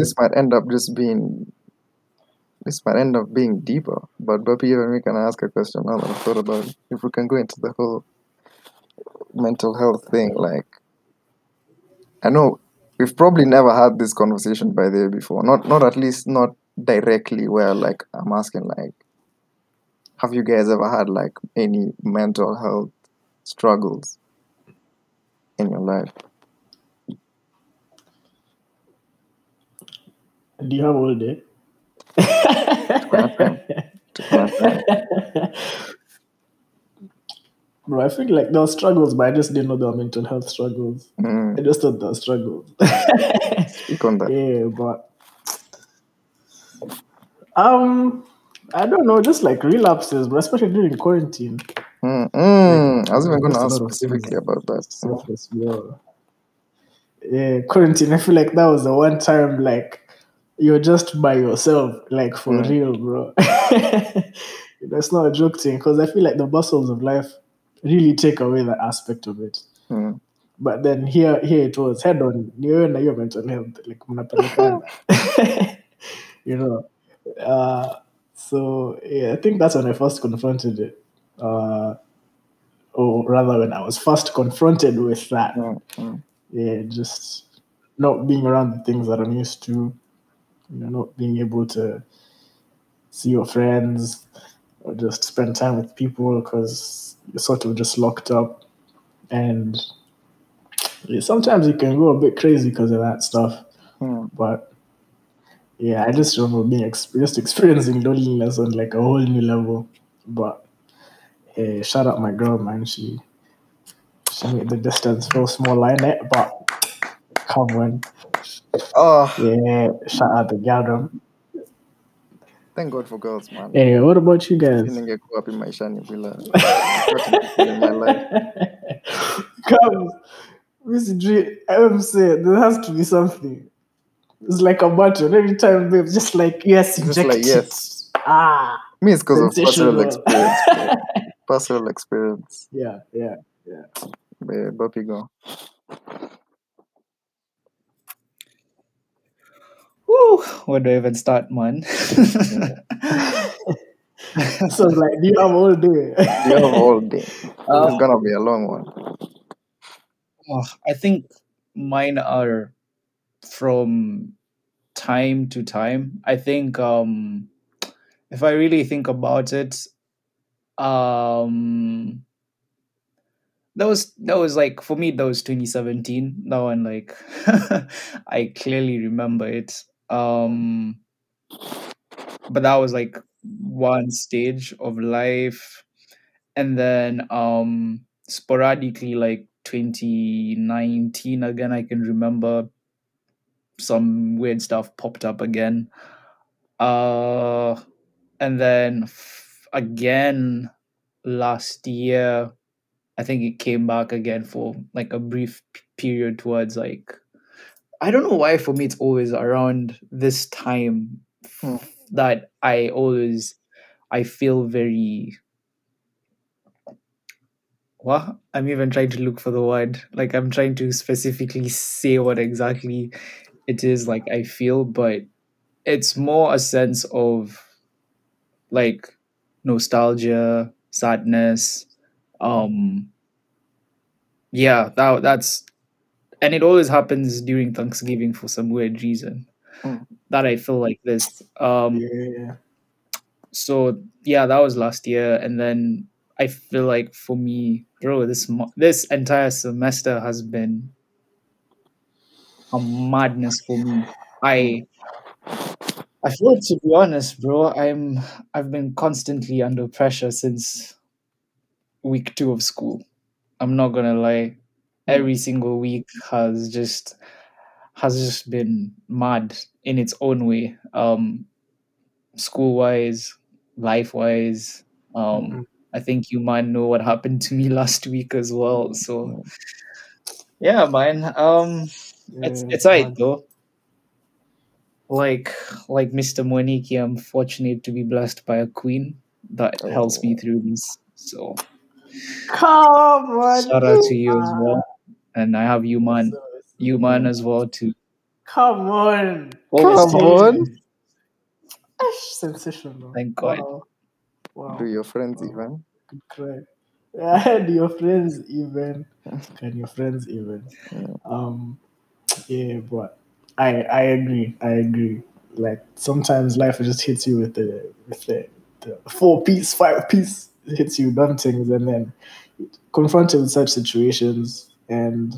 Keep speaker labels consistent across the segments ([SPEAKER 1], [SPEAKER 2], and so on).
[SPEAKER 1] this mm. might end up just being this might end up being deeper. But Bapi, even we can ask a question now that I've thought about it. If we can go into the whole mental health thing, like I know we've probably never had this conversation by there before. Not not at least not directly where like I'm asking like have you guys ever had like any mental health struggles in your life?
[SPEAKER 2] Do you have all day? Bro, I feel like there were struggles, but I just didn't know there were mental health struggles.
[SPEAKER 1] Mm,
[SPEAKER 2] I just thought there were struggles.
[SPEAKER 1] speak on that.
[SPEAKER 2] yeah, but um, I don't know, just like relapses, but especially during quarantine.
[SPEAKER 1] Mm, mm. I was even going to ask
[SPEAKER 2] lot of things
[SPEAKER 1] specifically about that. Mm.
[SPEAKER 2] surface. Yeah, quarantine. I feel like that was the one time like you're just by yourself, like for
[SPEAKER 1] Mm.
[SPEAKER 2] real, bro. That's not a joke thing, because I feel like the bustles of life really take away that aspect of it.
[SPEAKER 1] Mm.
[SPEAKER 2] But then here, here it was head on. Na hiyo mental health, like you know. Uh, so yeah, I think that's when I first confronted it. Uh, or rather, when I was first confronted with that.
[SPEAKER 1] Mm. Mm.
[SPEAKER 2] Yeah, just not being around the things that I'm used to. You know, not being able to see your friends or just spend time with people because you're sort of just locked up. And yeah, sometimes you can go a bit crazy because of that stuff.
[SPEAKER 1] Mm.
[SPEAKER 2] But yeah, I just remember being ex- just experiencing loneliness on like a whole new level. But hey, shout out my girl, man. She she made the distance feel small, in it, but come on.
[SPEAKER 1] Oh,
[SPEAKER 2] Yeah, shout out the Galdom.
[SPEAKER 1] thank God for girls, man.
[SPEAKER 2] Anyway, what about you guys?
[SPEAKER 1] Maishani bila kupata people in my life.
[SPEAKER 2] Come, Miss G, I'm saying there has to be something. It's like a button every time, babe. Just like yes,
[SPEAKER 1] Just like
[SPEAKER 2] it.
[SPEAKER 1] yes.
[SPEAKER 2] Ah,
[SPEAKER 1] Me, it's because of personal experience. Personal experience.
[SPEAKER 2] yeah, yeah. yeah.
[SPEAKER 1] Babe, Bapi go.
[SPEAKER 3] Whew, where do I even start, man?
[SPEAKER 2] So it's like, do you have all day?
[SPEAKER 1] You have all day.
[SPEAKER 3] Um,
[SPEAKER 1] It's gonna be a long one.
[SPEAKER 3] oh, I think mine are from time to time. I think um, if I really think about it, um, that was that was like for me that was 2017. That one like I clearly remember it. Um, but that was like one stage of life. And then um sporadically like 2019 again i can remember some weird stuff popped up again. Uh and then f- again last year i think it came back again for like a brief p- period towards like i don't know why for me it's always around this time
[SPEAKER 1] Hmm.
[SPEAKER 3] that i always i feel very what i'm even trying to look for the word like i'm trying to specifically say what exactly it is like i feel but it's more a sense of like nostalgia sadness um yeah that that's and it always happens during thanksgiving for some weird reason
[SPEAKER 1] Mm.
[SPEAKER 3] that i feel like this. Um
[SPEAKER 2] yeah,
[SPEAKER 3] so yeah that was last year. And then i feel like for me bro this mo- this entire semester has been a madness for me. I i feel to be honest bro i'm i've been constantly under pressure since week two of school. I'm not gonna lie every single week has just has just been mad in its own way. Um school wise life wise um
[SPEAKER 2] Mhm.
[SPEAKER 3] i think you might know what happened to me last week as well so. Yeah man um it's it's alright though. Like like mr moniki i'm fortunate to be blessed by a queen that helps me through this so.
[SPEAKER 2] Come on,
[SPEAKER 3] shout out to you as well and i have you man you man as well too
[SPEAKER 2] Come on.
[SPEAKER 3] What
[SPEAKER 1] Come on.
[SPEAKER 2] Ash, sensational.
[SPEAKER 3] Thank God.
[SPEAKER 2] Wow. Wow.
[SPEAKER 1] Do your friends
[SPEAKER 2] Wow.
[SPEAKER 1] even?
[SPEAKER 2] Good cry. Yeah, do your friends even? Can your friends even?
[SPEAKER 1] Yeah.
[SPEAKER 2] Um, yeah, but I I agree. I agree. Like sometimes life just hits you with the with the, the four piece, five piece. Hits you done things, and then confronted with such situations. And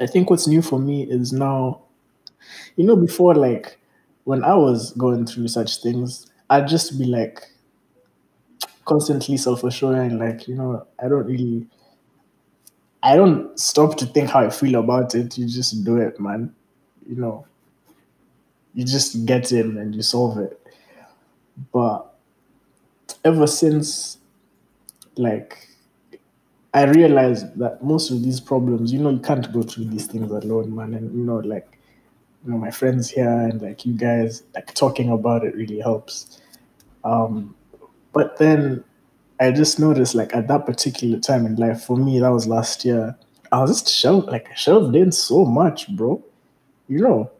[SPEAKER 2] I think what's new for me is now, you know, before like when I was going through such things, I'd just be like constantly self-assuring like you know i don't really i don't stop to think how i feel about it. You just do it man. You know you just get in and you solve it. But ever since like i realized that most of these problems you know you can't go through these things alone man and you know like you know my friends here and like you guys like talking about it really helps um but then I just noticed, like at that particular time in life, for me, that was last year. I was just shelved, like shelved in so much, bro. You know,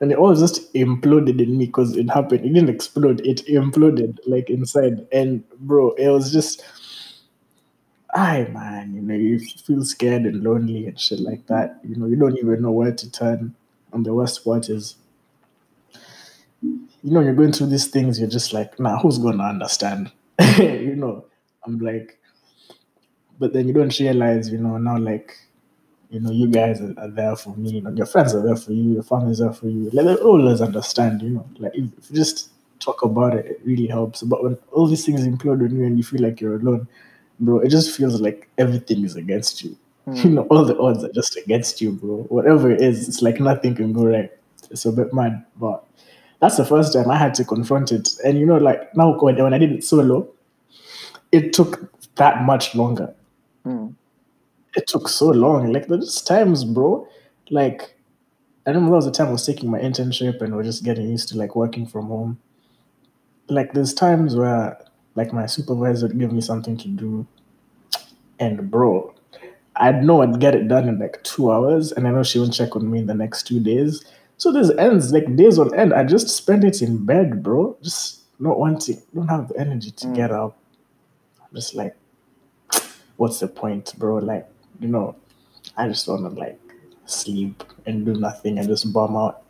[SPEAKER 2] and it all just imploded in me because it happened. It didn't explode; it imploded like inside. And bro, it was just, I man, you know, you feel scared and lonely and shit like that. You know, you don't even know where to turn. And the worst part is, you know, you're going through these things. You're just like, nah, who's gonna understand? you know, I'm like, but then you don't realize, you know, now like, you know, you guys are, are there for me, you know, your friends are there for you, your family's there for you. Like, they always understand, you know, like if, if you just talk about it, it really helps. But when all these things implode on you and you feel like you're alone, bro, it just feels like everything is against you. You know, all the odds are just against you, bro. Whatever it is, it's like nothing can go right. It's a bit mad, but that's the first time I had to confront it. And you know, like now when, when I did it solo, it took that much longer.
[SPEAKER 1] Mm.
[SPEAKER 2] It took so long. Like there's times, bro. Like I remember there was a time I was taking my internship and we're just getting used to like working from home. Like there's times where like my supervisor would give me something to do, and bro, I'd know I'd get it done in like two hours, and I know she won't check on me in the next two days. So this ends like days on end. I just spend it in bed, bro. Just not wanting, don't have the energy to
[SPEAKER 1] Mm.
[SPEAKER 2] get up. I'm just like, what's the point, bro? Like, you know, I just want to like sleep and do nothing and just bum out.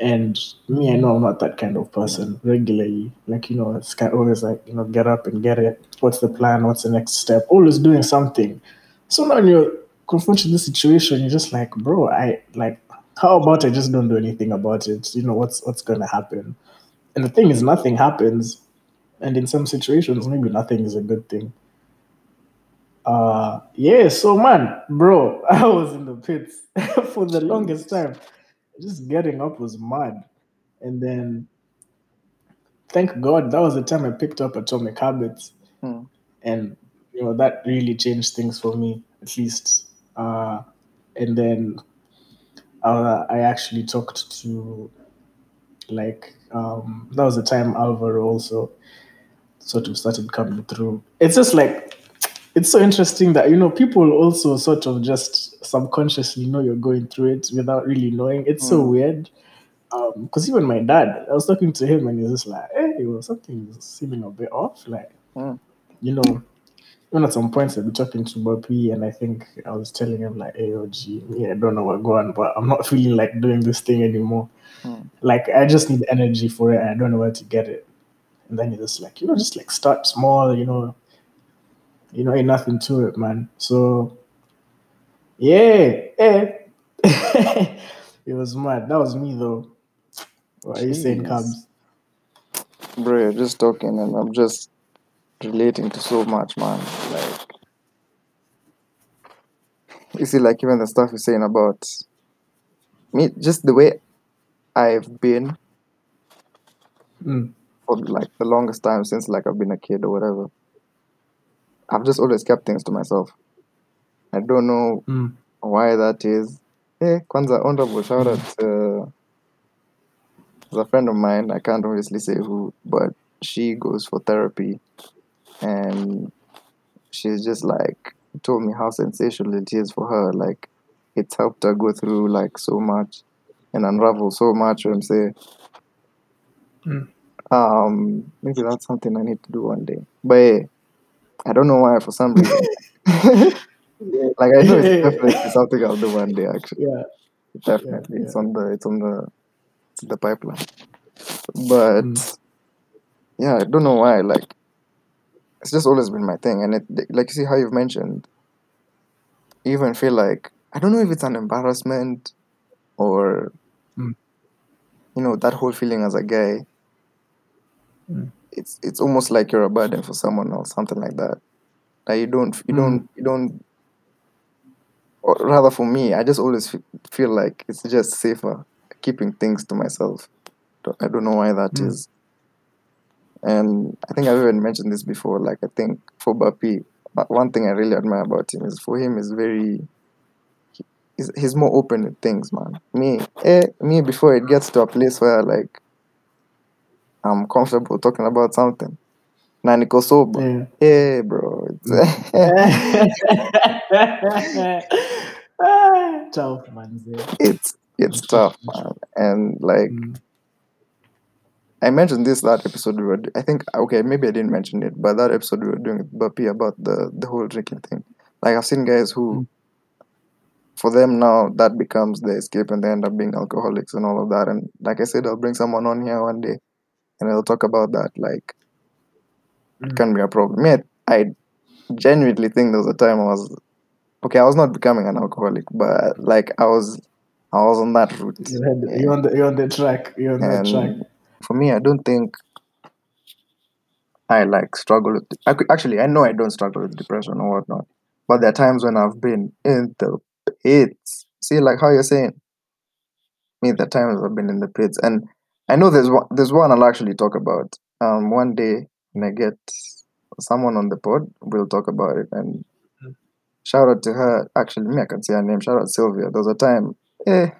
[SPEAKER 2] And me, I know I'm not that kind of person regularly. Like, you know, it's kind of always like, you know, get up and get it. What's the plan? What's the next step? Always doing something. So now when you're confronted with this situation, you're just like, bro, I like, how about I just don't do anything about it? You know, what's what's gonna happen? And the thing is, nothing happens. And in some situations, maybe nothing is a good thing. Uh yeah, so man, bro, I was in the pits for the longest time. Just getting up was mad. And then thank God that was the time I picked up Atomic Habits.
[SPEAKER 1] Hmm.
[SPEAKER 2] And you know, that really changed things for me, at least. Uh and then uh, I actually talked to like um that was the time Alvaro also sort of started coming through. It's just like it's so interesting that you know people also sort of just subconsciously know you're going through it without really knowing. It's so
[SPEAKER 1] Mm.
[SPEAKER 2] weird. Because even my dad, I was talking to him and he's just like, "Hey, well, something seeming a bit off." Like,
[SPEAKER 1] Mm.
[SPEAKER 2] you know, even at some points I'd be talking to Boppy and I think I was telling him like, "Hey, oh, gee, yeah, I don't know what going, on, but I'm not feeling like doing this thing anymore.
[SPEAKER 1] Mm.
[SPEAKER 2] Like, I just need energy for it. And I don't know where to get it." And then he's just like, you know, just like start small, you know, you know, ain't nothing to it, man. So, yeah, eh. it was mad. That was me though. What are you saying. Cubs?
[SPEAKER 1] Bro, you're just talking and I'm just relating to so much, man. Like, you see, like, even the stuff you're saying about me, just the way I've been
[SPEAKER 2] Mm.
[SPEAKER 1] for like the longest time since like I've been a kid or whatever. I've just always kept things to myself. I don't know
[SPEAKER 2] Mm.
[SPEAKER 1] why that is. Hey, Kwanza, honorable shout out to there's a friend of mine. I can't obviously say who, but she goes for therapy, and she's just like told me how sensational it is for her. Like, it's helped her go through like so much. and unravel so much and say,
[SPEAKER 2] Mm.
[SPEAKER 1] um, maybe that's something I need to do one day. But yeah, I don't know why for some reason. like I know it's definitely something I'll do one day. Actually,
[SPEAKER 2] yeah.
[SPEAKER 1] definitely,
[SPEAKER 2] yeah.
[SPEAKER 1] it's on the it's on the it's the pipeline. But
[SPEAKER 2] Mm.
[SPEAKER 1] yeah, I don't know why. Like it's just always been my thing, and it like you see how you've mentioned. You even feel like I don't know if it's an embarrassment or
[SPEAKER 2] Mm.
[SPEAKER 1] you know that whole feeling as a guy.
[SPEAKER 2] Mm.
[SPEAKER 1] It's it's almost like you're a burden for someone or something like that. That you don't you
[SPEAKER 2] Mm.
[SPEAKER 1] don't you don't. Or rather, for me, I just always feel like it's just safer keeping things to myself. I don't know why that
[SPEAKER 2] Mm.
[SPEAKER 1] is. And I think I've even mentioned this before. Like I think for Bapi, one thing I really admire about him is for him is very he's, he's more open with things, man. Me, eh, me before it gets to a place where like I'm comfortable talking about something. Na niko sober.
[SPEAKER 2] Yeah.
[SPEAKER 1] Eh, bro. It's
[SPEAKER 2] Tough, manze.
[SPEAKER 1] it's it's tough, man. And like
[SPEAKER 2] Mm.
[SPEAKER 1] I mentioned this that episode we were. I think okay, maybe I didn't mention it, but that episode we were doing with Bapi about the the whole drinking thing. Like I've seen guys who,
[SPEAKER 2] Mm.
[SPEAKER 1] for them now, that becomes the escape, and they end up being alcoholics and all of that. And like I said, I'll bring someone on here one day, and I'll talk about that. Like it
[SPEAKER 2] Mm.
[SPEAKER 1] can be a problem. Me, I, genuinely think there was a time I was okay. I was not becoming an alcoholic, but like I was, I was on that route.
[SPEAKER 2] You you're on the you're on the track. You're on the track.
[SPEAKER 1] For me, I don't think I like struggle with. I could, actually, I know I don't struggle with depression or whatnot, but there are times when I've been in the pits. See, like how you're saying, me, there are times I've been in the pits, and I know there's one. There's one I'll actually talk about. Um, one day when I get someone on the pod, we'll talk about it. And
[SPEAKER 2] Mm.
[SPEAKER 1] shout out to her. Actually, me, I can say her name. Shout out Sylvia. There was a time. Eh,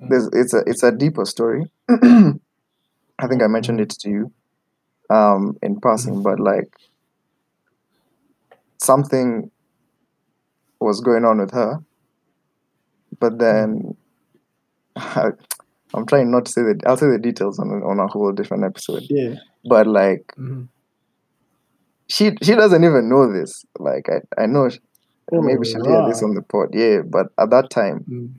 [SPEAKER 2] Mm.
[SPEAKER 1] there's it's a it's a deeper story. I think I mentioned it to you um in passing, but like something was going on with her. But then I'm trying not to say that I'll say the details on a- on a whole different episode.
[SPEAKER 2] Yeah.
[SPEAKER 1] But like
[SPEAKER 2] Mhm.
[SPEAKER 1] she she doesn't even know this. Like I I know she, maybe she'll hear this on the pod. Yeah, but at that time
[SPEAKER 2] Mm.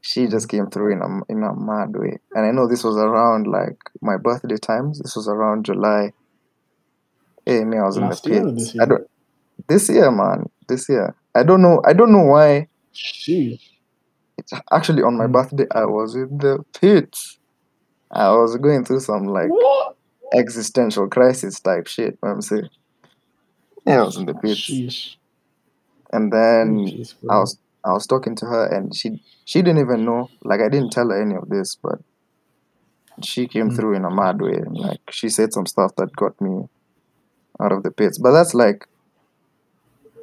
[SPEAKER 1] she just came through in a in a mad way. And I know this was around like my birthday times. This was around July. Hey, me, I was
[SPEAKER 2] Last
[SPEAKER 1] in the pits.
[SPEAKER 2] year?
[SPEAKER 1] don't this year, man. This year. I don't know. I don't know why.
[SPEAKER 2] Sheesh.
[SPEAKER 1] It's actually on my
[SPEAKER 2] Mm.
[SPEAKER 1] birthday. I was in the pits. I was going through some like
[SPEAKER 2] What?
[SPEAKER 1] existential crisis type shit. I'm saying. Yeah, I was in the pits,
[SPEAKER 2] Sheesh.
[SPEAKER 1] and
[SPEAKER 2] Oh,
[SPEAKER 1] then
[SPEAKER 2] jeez,
[SPEAKER 1] I was I was talking to her, and she she didn't even know. Like I didn't tell her any of this, but she came
[SPEAKER 2] Mm.
[SPEAKER 1] through in a mad way. And, like she said some stuff that got me out of the pits. But that's like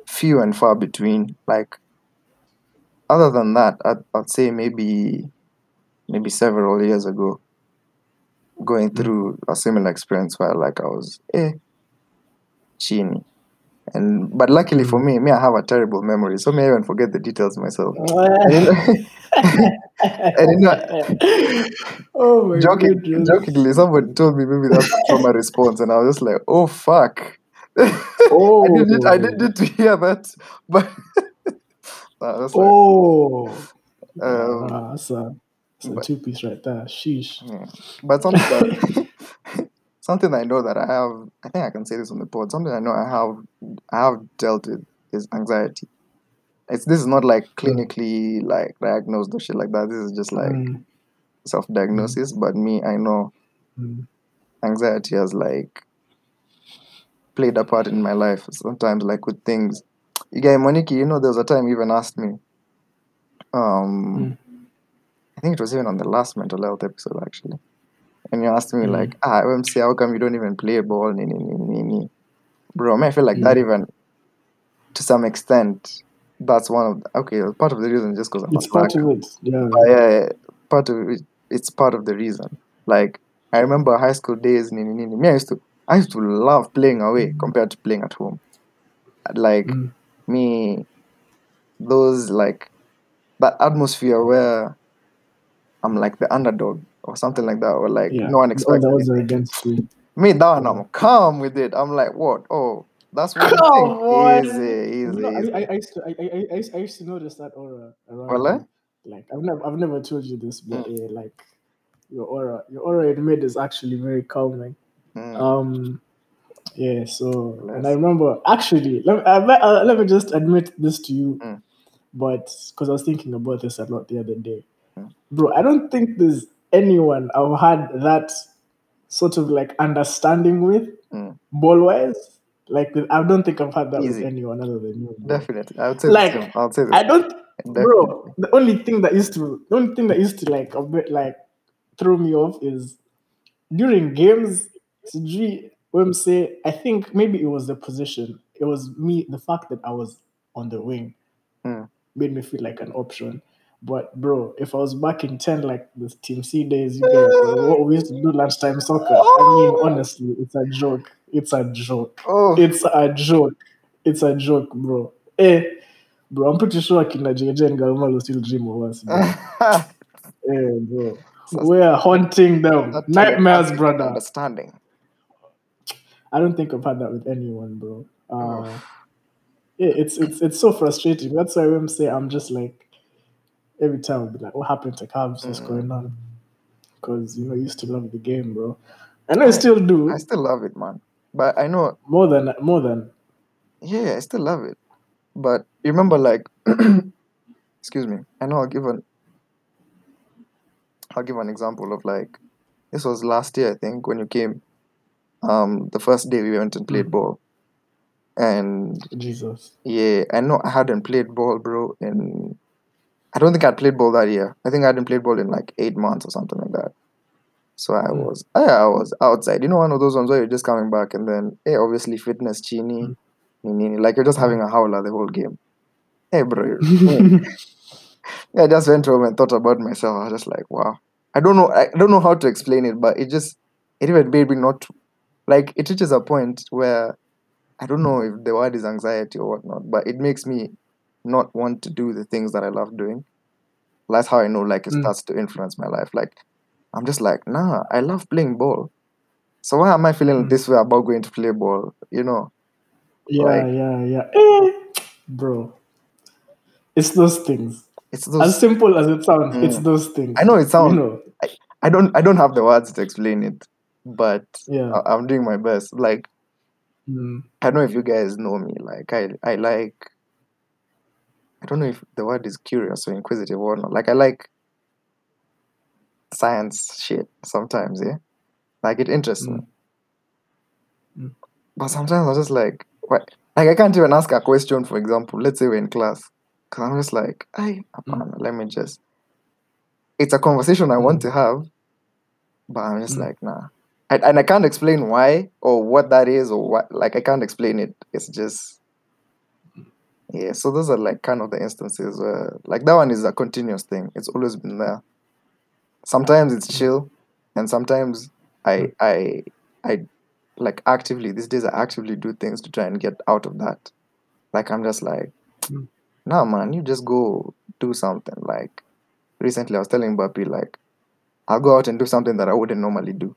[SPEAKER 1] few and far between. Like other than that, I'd, I'd say maybe maybe several years ago, going
[SPEAKER 2] Mm.
[SPEAKER 1] through a similar experience where like I was eh chini. And but luckily for
[SPEAKER 2] Mm.
[SPEAKER 1] me, me I have a terrible memory, so may I even forget the details myself. And you know, and you know,
[SPEAKER 2] oh my
[SPEAKER 1] joking,
[SPEAKER 2] goodness.
[SPEAKER 1] jokingly, somebody told me maybe that's a trauma response, and I was just like, oh fuck. I didn't, I
[SPEAKER 2] Oh.
[SPEAKER 1] didn't hear that, but Was like,
[SPEAKER 2] Oh.
[SPEAKER 1] um,
[SPEAKER 2] Nah, that's a, that's a
[SPEAKER 1] but
[SPEAKER 2] two piece right there. Sheesh.
[SPEAKER 1] yeah, but something that something I know that I have, I think I can say this on the pod. Something I know I have, I have dealt with is anxiety. It's this is not like
[SPEAKER 2] Mm.
[SPEAKER 1] clinically like diagnosed or shit like that. This is just like
[SPEAKER 2] Mm.
[SPEAKER 1] self
[SPEAKER 2] Mm.
[SPEAKER 1] diagnosis. But me, I know
[SPEAKER 2] Mm.
[SPEAKER 1] anxiety has like played a part in my life. Sometimes like with things. You get Moniki, you know, there was a time you even asked me. Um,
[SPEAKER 2] Mm.
[SPEAKER 1] I think it was even on the last mental health episode actually. And you asked me
[SPEAKER 2] Mm.
[SPEAKER 1] like, ah, MC, how come you don't even play ball? Ni, ni, ni, ni, ni. Bro, man, I feel like that
[SPEAKER 2] Mm.
[SPEAKER 1] even to some extent, that's one of the, okay, part of the reason just because I'm a
[SPEAKER 2] It's part
[SPEAKER 1] slacker.
[SPEAKER 2] of it. Yeah.
[SPEAKER 1] But yeah, part of it, it's part of the reason. Like I remember high school days, ni, ni, ni, ni. Me, I used to I used to love playing away compared to playing at home. Like
[SPEAKER 2] Mm.
[SPEAKER 1] Me, those like that atmosphere where I'm like the underdog or something like that, or like
[SPEAKER 2] Yeah.
[SPEAKER 1] no one expects
[SPEAKER 2] the
[SPEAKER 1] me.
[SPEAKER 2] odds are against you.
[SPEAKER 1] Me that one, I'm calm with it. I'm like, what? Oh, that's what
[SPEAKER 2] Come
[SPEAKER 1] I'm
[SPEAKER 2] on.
[SPEAKER 1] saying. Easy,
[SPEAKER 2] You
[SPEAKER 1] easy,
[SPEAKER 2] I,
[SPEAKER 1] easy.
[SPEAKER 2] I, I used to I, I, I, used, to notice that aura around
[SPEAKER 1] Wallah?
[SPEAKER 2] you. Like I've never I've never told you this, but
[SPEAKER 1] Mm.
[SPEAKER 2] yeah, like your aura your aura in mid is actually very calming.
[SPEAKER 1] Mm.
[SPEAKER 2] Um yeah, so and I remember actually let me, I, let- uh, let me just admit this to you,
[SPEAKER 1] Mm.
[SPEAKER 2] but because I was thinking about this a lot the other day,
[SPEAKER 1] Mm.
[SPEAKER 2] bro. I don't think there's anyone I've had that sort of like understanding with
[SPEAKER 1] Mm.
[SPEAKER 2] ball wise. Like I don't think I've had that
[SPEAKER 1] Easy.
[SPEAKER 2] with anyone other than you. Bro.
[SPEAKER 1] Definitely. I would say
[SPEAKER 2] Like.
[SPEAKER 1] I would say the
[SPEAKER 2] I don't,
[SPEAKER 1] Definitely.
[SPEAKER 2] bro. The only thing that used to, the only thing that used to like a bit like throw me off is during games. Sijui, say I think maybe it was the position. It was me. The fact that I was on the wing
[SPEAKER 1] Mm.
[SPEAKER 2] made me feel like an option. But bro, if I was back in ten like the Team C days, you guys, what we used to do lunchtime soccer. I mean, honestly, it's a joke. It's a joke.
[SPEAKER 1] Oh,
[SPEAKER 2] It's a joke. It's a joke, bro. Eh, bro, I'm pretty sure Akina JJ and Galma will still dream of us, bro. eh, bro. We're haunting them. Nightmares, brother.
[SPEAKER 1] Understanding.
[SPEAKER 2] I don't think I've had that with anyone, bro. Uh, yeah, it's it's it's so frustrating. That's why I'm say I'm just like every time I'll be like, what happened to Cavs? What's
[SPEAKER 1] Mm.
[SPEAKER 2] going on? Because you know, I used to love the game, bro. And I still do
[SPEAKER 1] I still love it, man. But I know,
[SPEAKER 2] more than more than
[SPEAKER 1] yeah, I still love it. But you remember, like, excuse me. I know. I'll give an, I'll give an example of like, this was last year, I think, when you came. Um, the first day we went and played
[SPEAKER 2] Mm.
[SPEAKER 1] ball, and
[SPEAKER 2] Jesus.
[SPEAKER 1] yeah, I know I hadn't played ball, bro. In I don't think I'd played ball that year. I think I hadn't played ball in like eight months or something like that. So I
[SPEAKER 2] Mm.
[SPEAKER 1] was, I, I was outside. You know, one of those ones where you're just coming back, and then, hey, obviously fitness, chini,
[SPEAKER 2] Mm.
[SPEAKER 1] nini, like you're just having a howler the whole game. Hey, bro. hey. Yeah, I just went home and thought about myself. I was just like, wow. I don't know. I don't know how to explain it, but it just it even made me not like it reaches a point where I don't know if the word is anxiety or whatnot, but it makes me not want to do the things that I love doing. That's how I know like it
[SPEAKER 2] Mm.
[SPEAKER 1] starts to influence my life. Like I'm just like, nah, I love playing ball. So why am I feeling
[SPEAKER 2] Mm.
[SPEAKER 1] this way about going to play ball? You know?
[SPEAKER 2] Yeah,
[SPEAKER 1] Like-
[SPEAKER 2] yeah, yeah. Eh, bro. It's those things.
[SPEAKER 1] It's those As
[SPEAKER 2] simple as it sounds, it's
[SPEAKER 1] Mm.
[SPEAKER 2] those things.
[SPEAKER 1] I know it sounds
[SPEAKER 2] You know,
[SPEAKER 1] I don't I don't have the words to explain it, but
[SPEAKER 2] yeah.
[SPEAKER 1] I, I'm doing my best. Like
[SPEAKER 2] Mm.
[SPEAKER 1] I don't know if you guys know me. Like I I like I don't know if the word is curious or inquisitive or not. Like I like science shit sometimes, yeah. Like it interests me.
[SPEAKER 2] Mm. Mm.
[SPEAKER 1] But sometimes I'm just like what like I can't even ask a question, for example. Let's say we're in class. Cause I'm just like, I
[SPEAKER 2] Mm.
[SPEAKER 1] let me just it's a conversation I want
[SPEAKER 2] Mm.
[SPEAKER 1] to have, but I'm just
[SPEAKER 2] Mm.
[SPEAKER 1] like, nah. I, and I can't explain why or what that is or what like I can't explain it. It's just yeah. So those are like kind of the instances where like that one is a continuous thing. It's always been there. Sometimes it's chill, and sometimes I. I I like actively these days I actively do things to try and get out of that. Like I'm just like,
[SPEAKER 2] no
[SPEAKER 1] nah, man, you just go do something. Like recently, I was telling Bapi like I'll go out and do something that I wouldn't normally do.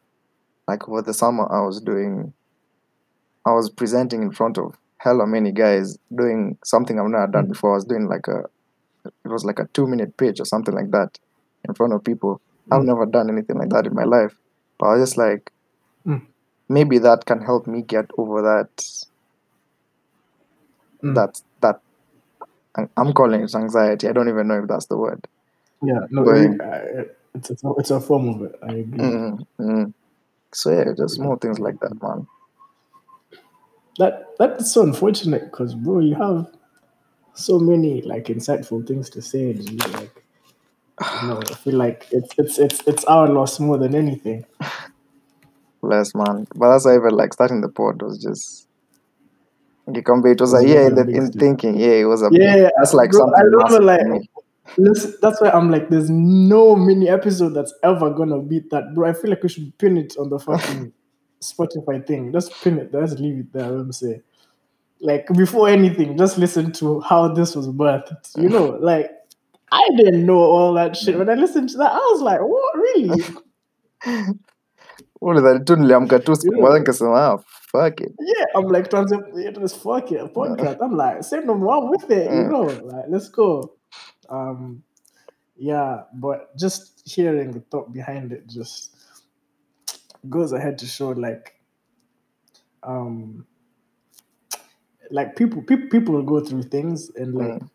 [SPEAKER 1] Like over the summer, I was doing, I was presenting in front of hella many guys doing something I've never done
[SPEAKER 2] Mm.
[SPEAKER 1] before. I was doing like a, it was like a two minute pitch or something like that in front of people. I've
[SPEAKER 2] Mm.
[SPEAKER 1] never done anything like that in my life. But I was just like,
[SPEAKER 2] Mm.
[SPEAKER 1] maybe that can help me get over that,
[SPEAKER 2] Mm.
[SPEAKER 1] that, that, I'm- calling it anxiety. I don't even know if that's the word.
[SPEAKER 2] Yeah, no, uh, it's, it's, a, it's a form of it. I agree.
[SPEAKER 1] Mm. So yeah, just small things like that, man.
[SPEAKER 2] That that's so unfortunate because, bro, you have so many like insightful things to say. And you like, you know, I feel like it's it's it's it's our loss more than anything.
[SPEAKER 1] Bless man. But that's why even like starting the pod was just you can be it was a
[SPEAKER 2] big-
[SPEAKER 1] in, the, in thinking, yeah, it was a
[SPEAKER 2] Yeah,
[SPEAKER 1] that's like
[SPEAKER 2] bro,
[SPEAKER 1] something
[SPEAKER 2] I remember like
[SPEAKER 1] for me.
[SPEAKER 2] listen, that's why I'm like, there's no mini episode that's ever gonna beat that, bro. I feel like we should pin it on the fucking Spotify thing. Just pin it. Let's leave it there. Let me say, like before anything, just listen to how this was birthed. You know, like I didn't know all that shit. When I listened to that, I was like, what really?
[SPEAKER 1] Ulidhani tu niliamka tu siku
[SPEAKER 2] Yeah.
[SPEAKER 1] moja nikasema fuck it.
[SPEAKER 2] Yeah, I'm like trying to fuck it, podcast. I'm like, say no more I'm with it, you know. Like, let's go. Um yeah, but just hearing the thought behind it just goes ahead to show like um like people people people will go through things and like
[SPEAKER 1] Mm.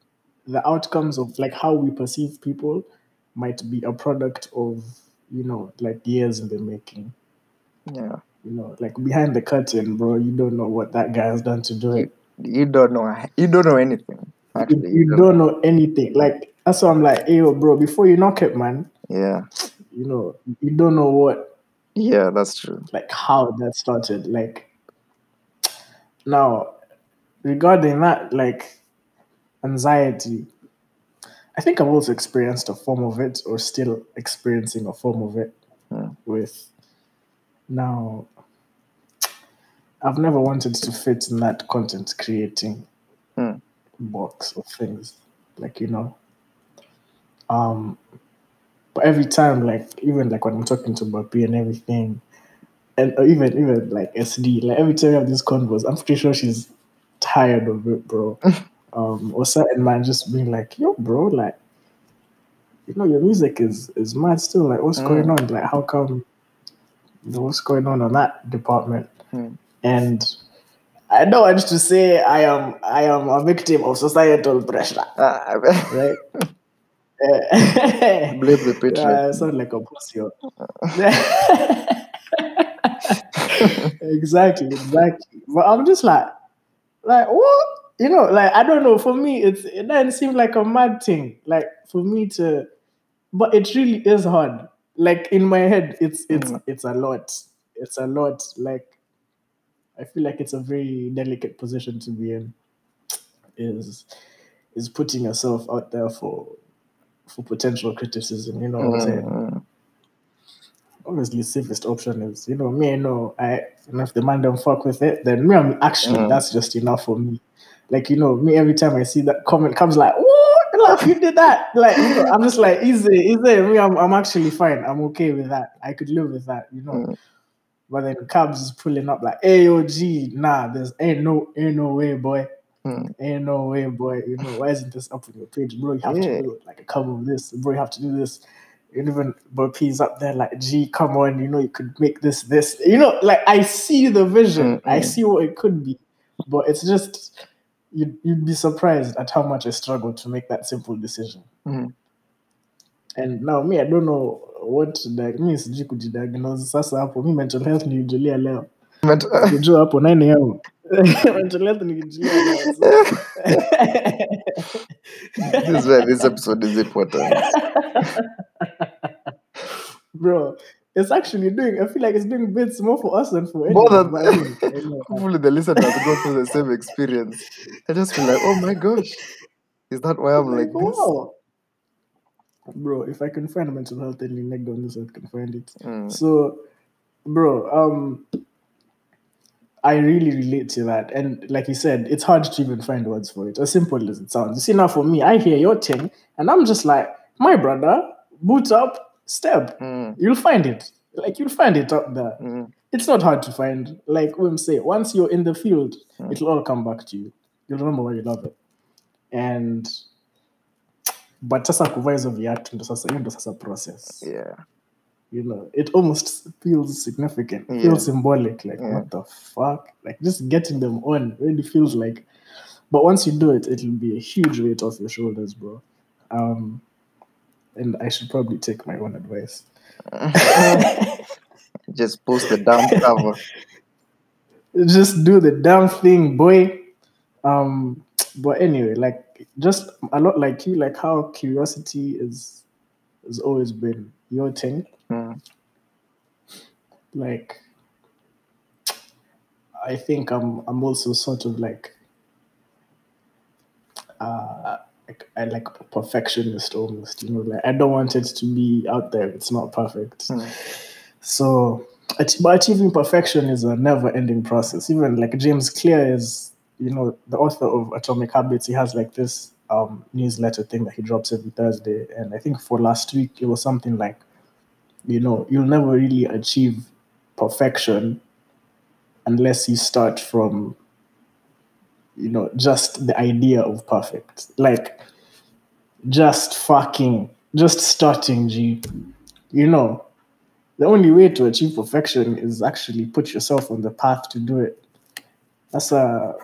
[SPEAKER 2] the outcomes of like how we perceive people might be a product of you know like years in the making
[SPEAKER 1] Yeah.
[SPEAKER 2] you know like behind the curtain bro you don't know what that guy has done to do it
[SPEAKER 1] You don't know you don't know anything.
[SPEAKER 2] You,
[SPEAKER 1] Actually,
[SPEAKER 2] you don't know anything like that's why i'm like hey yo, bro before you knock it man
[SPEAKER 1] Yeah.
[SPEAKER 2] you know you don't know what
[SPEAKER 1] Yeah, that's true.
[SPEAKER 2] like how that started like now regarding that like anxiety i think i've also experienced a form of it or still experiencing a form of it
[SPEAKER 1] Hmm.
[SPEAKER 2] with now i've never wanted to fit in that content creating. Box of things like you know um but every time like even like when i'm talking to Bapi and everything and or even even like sd like every time we have these convos i'm pretty sure she's tired of it bro um or certain man just being like yo bro like you know your music is is mad still like what's
[SPEAKER 1] Mm.
[SPEAKER 2] going on like how come what's going on on that department
[SPEAKER 1] Mm.
[SPEAKER 2] and i don't want to say i am i am a victim of societal pressure
[SPEAKER 1] Ah,
[SPEAKER 2] right
[SPEAKER 1] blame the
[SPEAKER 2] yeah, I sound like a pussy. exactly, exactly. But I'm just like, like what? You know, like I don't know. For me, it's it doesn't seem like a mad thing. Like for me to, but it really is hard. Like in my head, it's it's
[SPEAKER 1] Mm.
[SPEAKER 2] it's a lot. It's a lot. Like I feel like it's a very delicate position to be in. Is is putting yourself out there for for potential criticism. You know what I'm saying?
[SPEAKER 1] Mm.
[SPEAKER 2] obviously safest option is you know me I know I and if the man don't fuck with it then me I'm actually
[SPEAKER 1] Mm.
[SPEAKER 2] that's just enough for me like you know me every time I see that comment comes like what like you did that like you know I'm just like easy easy me I'm, I'm actually fine I'm okay with that I could live with that you know
[SPEAKER 1] Mm.
[SPEAKER 2] But then Cabs is pulling up like hey yo G nah there's ain't no ain't no way boy
[SPEAKER 1] Mm.
[SPEAKER 2] ain't no way boy you know why isn't this up on your page bro you have
[SPEAKER 1] Yeah.
[SPEAKER 2] to do like a cover of this bro you have to do this and even Bop's up there like, gee, come on, you know, you could make this, this. You know, like I see the vision. I
[SPEAKER 1] Mm-mm.
[SPEAKER 2] see what it could be. But it's just you'd, you'd be surprised at how much I struggle to make that simple decision.
[SPEAKER 1] Mm.
[SPEAKER 2] And now me, I don't know what mi sijui kujidiagnose. Sasa hapo mi mental health nilijulia leo.
[SPEAKER 1] But,
[SPEAKER 2] Kujua hapo 9 am. mental health nilijulia leo.
[SPEAKER 1] This is why this episode is important.
[SPEAKER 2] Bro, it's actually doing. I feel like it's doing bits more for us than for
[SPEAKER 1] More than
[SPEAKER 2] But I mean, I know, I-
[SPEAKER 1] hopefully the listeners go through the same experience. I just feel like, oh my gosh, is that why I'm like this?
[SPEAKER 2] wow. Bro, if I can find mental health and neck on this, I can find it.
[SPEAKER 1] Mm.
[SPEAKER 2] So, bro, um, I really relate to that. And like you said, it's hard to even find words for it. As simple as it sounds. You see, now for me, I hear your thing, and I'm just like, my brother, boot up, step.
[SPEAKER 1] Mm.
[SPEAKER 2] You'll find it. Like you'll find it up there.
[SPEAKER 1] Mm.
[SPEAKER 2] It's not hard to find. Like Wim say, once you're in the field,
[SPEAKER 1] Mm.
[SPEAKER 2] it'll all come back to you. You'll remember why you love it. And but sasa kuvaa hizo viatu ndo sasa hiyo ndo sasa process
[SPEAKER 1] Yeah.
[SPEAKER 2] you know it almost feels significant
[SPEAKER 1] Yeah.
[SPEAKER 2] feels symbolic like
[SPEAKER 1] Yeah.
[SPEAKER 2] what the fuck like just getting them on really feels like but once you do it it'll be a huge weight off your shoulders bro um and i should probably take my own advice
[SPEAKER 1] Just post the damn cover.
[SPEAKER 2] just do the damn thing boy um but anyway like just a lot like you like how curiosity is has always been your thing
[SPEAKER 1] Mm.
[SPEAKER 2] like I think I'm I'm also sort of like uh like I like a perfectionist almost, you know, like I don't want it to be out there. It's not perfect.
[SPEAKER 1] Mm.
[SPEAKER 2] So but achieving perfection is a never ending process. Even like James Clear is, you know, the author of Atomic Habits, he has like this um, newsletter thing that he drops every Thursday. And I think for last week it was something like, you know, you'll never really achieve perfection unless you start from, you know, just the idea of perfect. Like just fucking just starting G. You know, the only way to achieve perfection is actually put yourself on the path to do it. That's a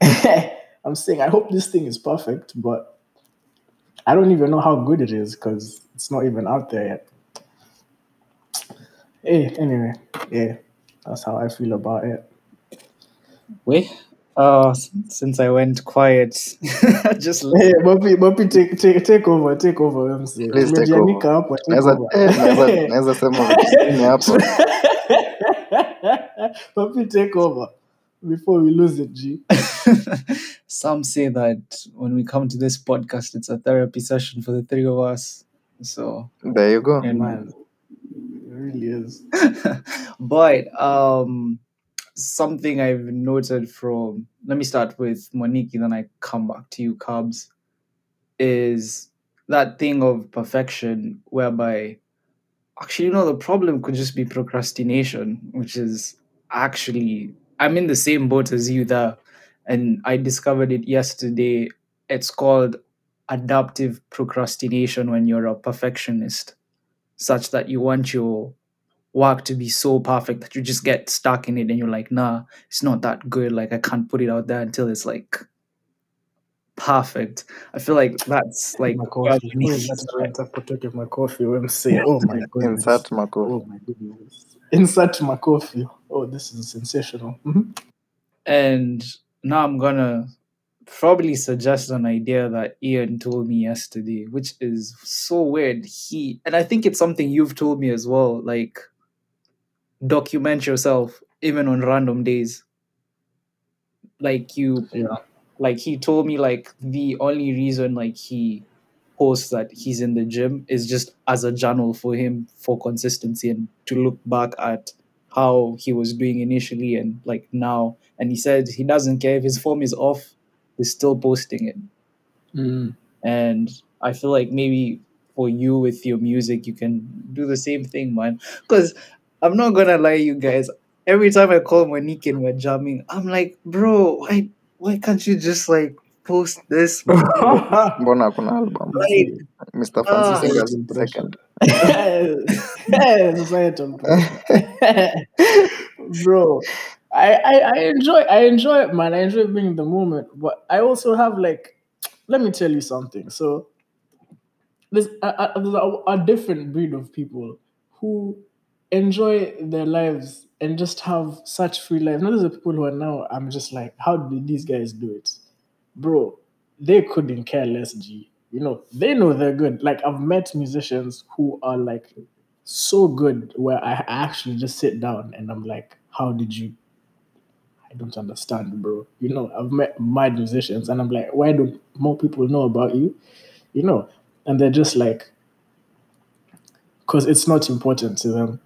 [SPEAKER 2] I'm saying I hope this thing is perfect, but I don't even know how good it is because it's not even out there yet. Hey, anyway, yeah, that's how I feel about it.
[SPEAKER 3] Wait, uh, since I went quiet, just
[SPEAKER 2] Hey, Boppy, Boppy, take, take, take over, take over. MC.
[SPEAKER 1] Please take over.
[SPEAKER 2] hapo, take
[SPEAKER 1] Naweza
[SPEAKER 2] over.
[SPEAKER 1] eh, naweza naweza sema chini hapo.
[SPEAKER 2] Boppy, take over before we lose it, G.
[SPEAKER 3] some say that when we come to this podcast, it's a therapy session for the three of us. So,
[SPEAKER 1] There you go.
[SPEAKER 3] and
[SPEAKER 2] Man, it really is.
[SPEAKER 3] but um, something I've noted from let me start with Monique, then I come back to you, Cubs, is that thing of perfection whereby actually you know the problem could just be procrastination, which is actually I'm in the same boat as you there, and I discovered it yesterday. It's called adaptive procrastination when you're a perfectionist, such that you want your work to be so perfect that you just get stuck in it and you're like, nah, it's not that good. Like I can't put it out there until it's like perfect. I feel like that's like
[SPEAKER 2] my coffee. Who is
[SPEAKER 3] Monique
[SPEAKER 2] that
[SPEAKER 3] is
[SPEAKER 2] trying to protect my coffee? Oh MC. Oh my goodness.
[SPEAKER 1] Insert Mako.
[SPEAKER 2] Oh my goodness. Insert my coffee. Oh, this is sensational. Mhm.
[SPEAKER 3] And now I'm gonna probably suggest an idea that Ian told me yesterday, which is so weird. He and I think it's something you've told me as well. Like document yourself even on random days. Like you
[SPEAKER 2] Yeah.
[SPEAKER 3] like he told me like the only reason like he posts that he's in the gym is just as a journal for him for consistency and to look back at how he was doing initially and like now. And he said he doesn't care if his form is off he's still posting it.
[SPEAKER 2] Mm.
[SPEAKER 3] and i feel like maybe for you with your music you can do the same thing man. Because i'm not gonna lie you guys every time i call monique and we're jamming i'm like bro why why can't you just like post this man?
[SPEAKER 1] Mbona hakuna album?
[SPEAKER 3] like
[SPEAKER 1] Mr.
[SPEAKER 3] Ah.
[SPEAKER 1] Fancy Singers second.
[SPEAKER 2] Societal pressure. Bro, I, I, I enjoy I enjoy it, man. I enjoy being in the moment, but I also have like, let me tell you something. So there's a, a, there's a, a different breed of people who enjoy their lives and just have such free life. Now, there's the people who are now. I'm just like, how did these guys do it, bro? They couldn't care less. G, you know, they know they're good. Like I've met musicians who are like so good where I actually just sit down and I'm like, how did you? I don't understand, bro. You know, I've met mad musicians and I'm like, why don't more people know about you? You know, and they're just like, because it's not important to them.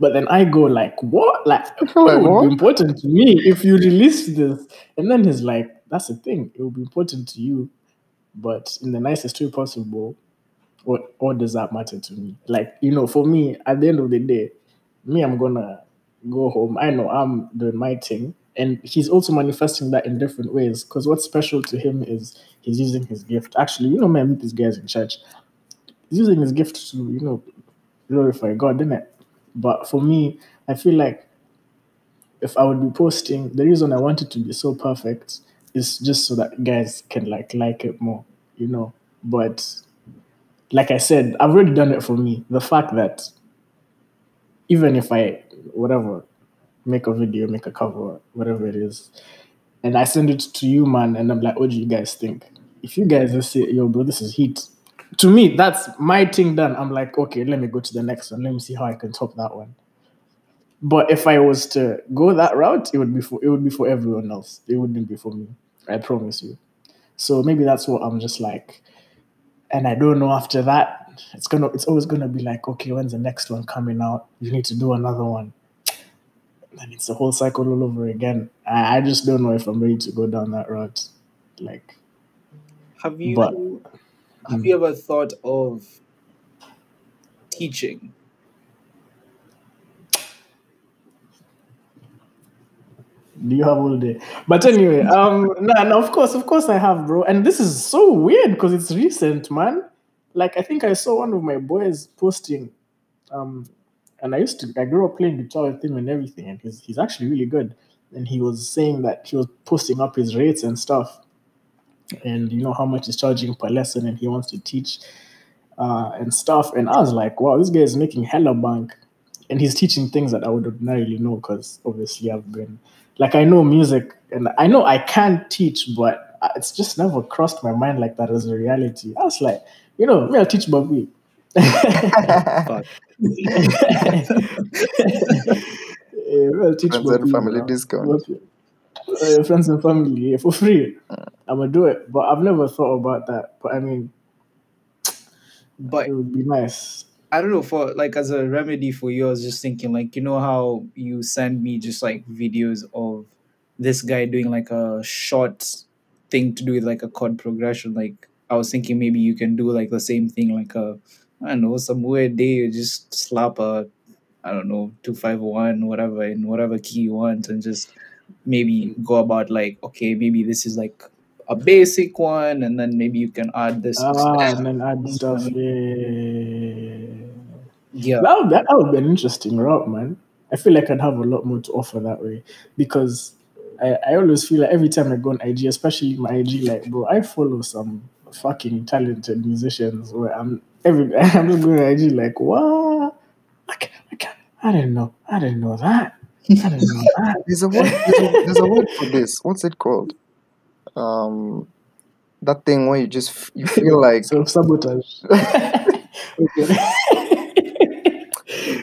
[SPEAKER 2] But then I go like, what? Like, it would be important to me if you release this. And then he's like, that's the thing. It will be important to you, but in the nicest way possible. What what does that matter to me? Like, you know, for me, at the end of the day, me, I'm gonna go home. I know I'm doing my thing. And he's also manifesting that in different ways. Because what's special to him is he's using his gift. Actually, you know, man, meet these guys in church. He's using his gift to, you know, glorify God, didn't it? But for me, I feel like if I would be posting, the reason I want it to be so perfect is just so that guys can like like it more, you know. But like I said, I've already done it for me. The fact that even if I whatever make a video, make a cover, whatever it is, and I send it to you, man, and I'm like, what do you guys think? If you guys just say, yo, bro, this is heat. To me, that's my thing done. I'm like, okay, let me go to the next one. Let me see how I can top that one. But if I was to go that route, it would be for it would be for everyone else. It wouldn't be for me. I promise you. So maybe that's what I'm just like. And I don't know after that, it's gonna it's always gonna be like, okay, when's the next one coming out? You need to do another one. And it's a whole cycle all over again. I, I just don't know if I'm ready to go down that route. Like,
[SPEAKER 3] Have you
[SPEAKER 2] But-
[SPEAKER 3] have you ever thought of teaching?
[SPEAKER 2] Do you have all day? But anyway, um, no, no, of course, of course, I have, bro. And this is so weird because it's recent, man. Like, I think I saw one of my boys posting, um, and I used to, I grew up playing guitar with him and everything, and he's he's actually really good. And he was saying that he was posting up his rates and stuff, and you know how much he's charging per lesson, and he wants to teach, uh, and stuff. And I was like, wow, this guy is making hella bank, and he's teaching things that I would ordinarily know because obviously I've been like I know music and I know I can teach, but uh, it's just never crossed my mind like that as a reality. I was like, you know, me, I'll teach Bobby.
[SPEAKER 3] Fuck.
[SPEAKER 2] Me, I'll teach
[SPEAKER 1] Friends and
[SPEAKER 2] Bobby,
[SPEAKER 1] family
[SPEAKER 2] bro.
[SPEAKER 1] discount.
[SPEAKER 2] Uh, friends and family yeah, for free. Mm. I'm gonna do it, but I've never thought about that. But I mean,
[SPEAKER 3] But
[SPEAKER 2] it would be nice.
[SPEAKER 3] I don't know for like as a remedy for you, I was just thinking like you know how you send me just like videos of this guy doing like a short thing to do with like a chord progression. Like I was thinking maybe you can do like the same thing, like a I don't know, some weird day you just slap a I don't know, two five one, whatever, in whatever key you want and just maybe go about like, okay, maybe this is like a basic one and then maybe you can add this.
[SPEAKER 2] Ah, and then add stuff. Yeah.
[SPEAKER 3] yeah.
[SPEAKER 2] That would, that would be an interesting route, man. I feel like I'd have a lot more to offer that way because I, I always feel like every time I go on IG, especially my IG, like, bro, I follow some fucking talented musicians where I'm every I'm just going on IG like, what? I can't, I can't, I didn't know, I didn't know that. I didn't know that.
[SPEAKER 1] There's a word. There's a, there's a word for this. What's it called? Um, that thing where you just f- you feel like
[SPEAKER 2] Self sabotage.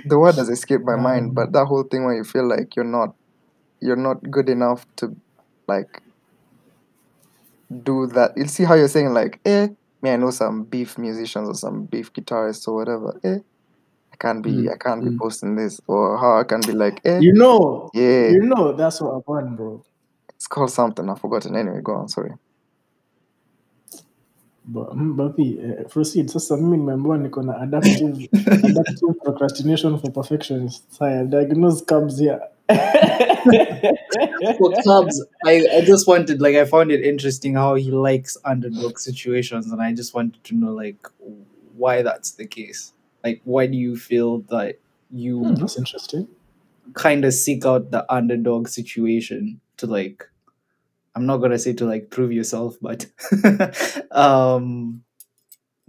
[SPEAKER 1] the word has escaped my mind,
[SPEAKER 2] Um,
[SPEAKER 1] but that whole thing where you feel like you're not you're not good enough to like do that. You see how you're saying like, eh, me I know some beef musicians or some beef guitarists or whatever. Eh, I can't be
[SPEAKER 2] Mm,
[SPEAKER 1] I can't be
[SPEAKER 2] mm.
[SPEAKER 1] posting this or how I can be like, eh,
[SPEAKER 2] You know,
[SPEAKER 1] yeah,
[SPEAKER 2] you know, that's what I want, bro.
[SPEAKER 1] It's called something I've forgotten. Anyway, go on. Sorry.
[SPEAKER 2] But, mm, Bapi, uh, proceed. Sasa mimi nimeambiwa niko na adaptive, adaptive procrastination for perfectionists. Haya, diagnose cubs here.
[SPEAKER 3] for Cubs, I, I just wanted like I found it interesting how he likes underdog situations, and I just wanted to know like why that's the case. Like, why do you feel that you
[SPEAKER 2] Hmm, that's interesting.
[SPEAKER 3] kind of seek out the underdog situation to like? I'm not gonna say to like prove yourself, but um,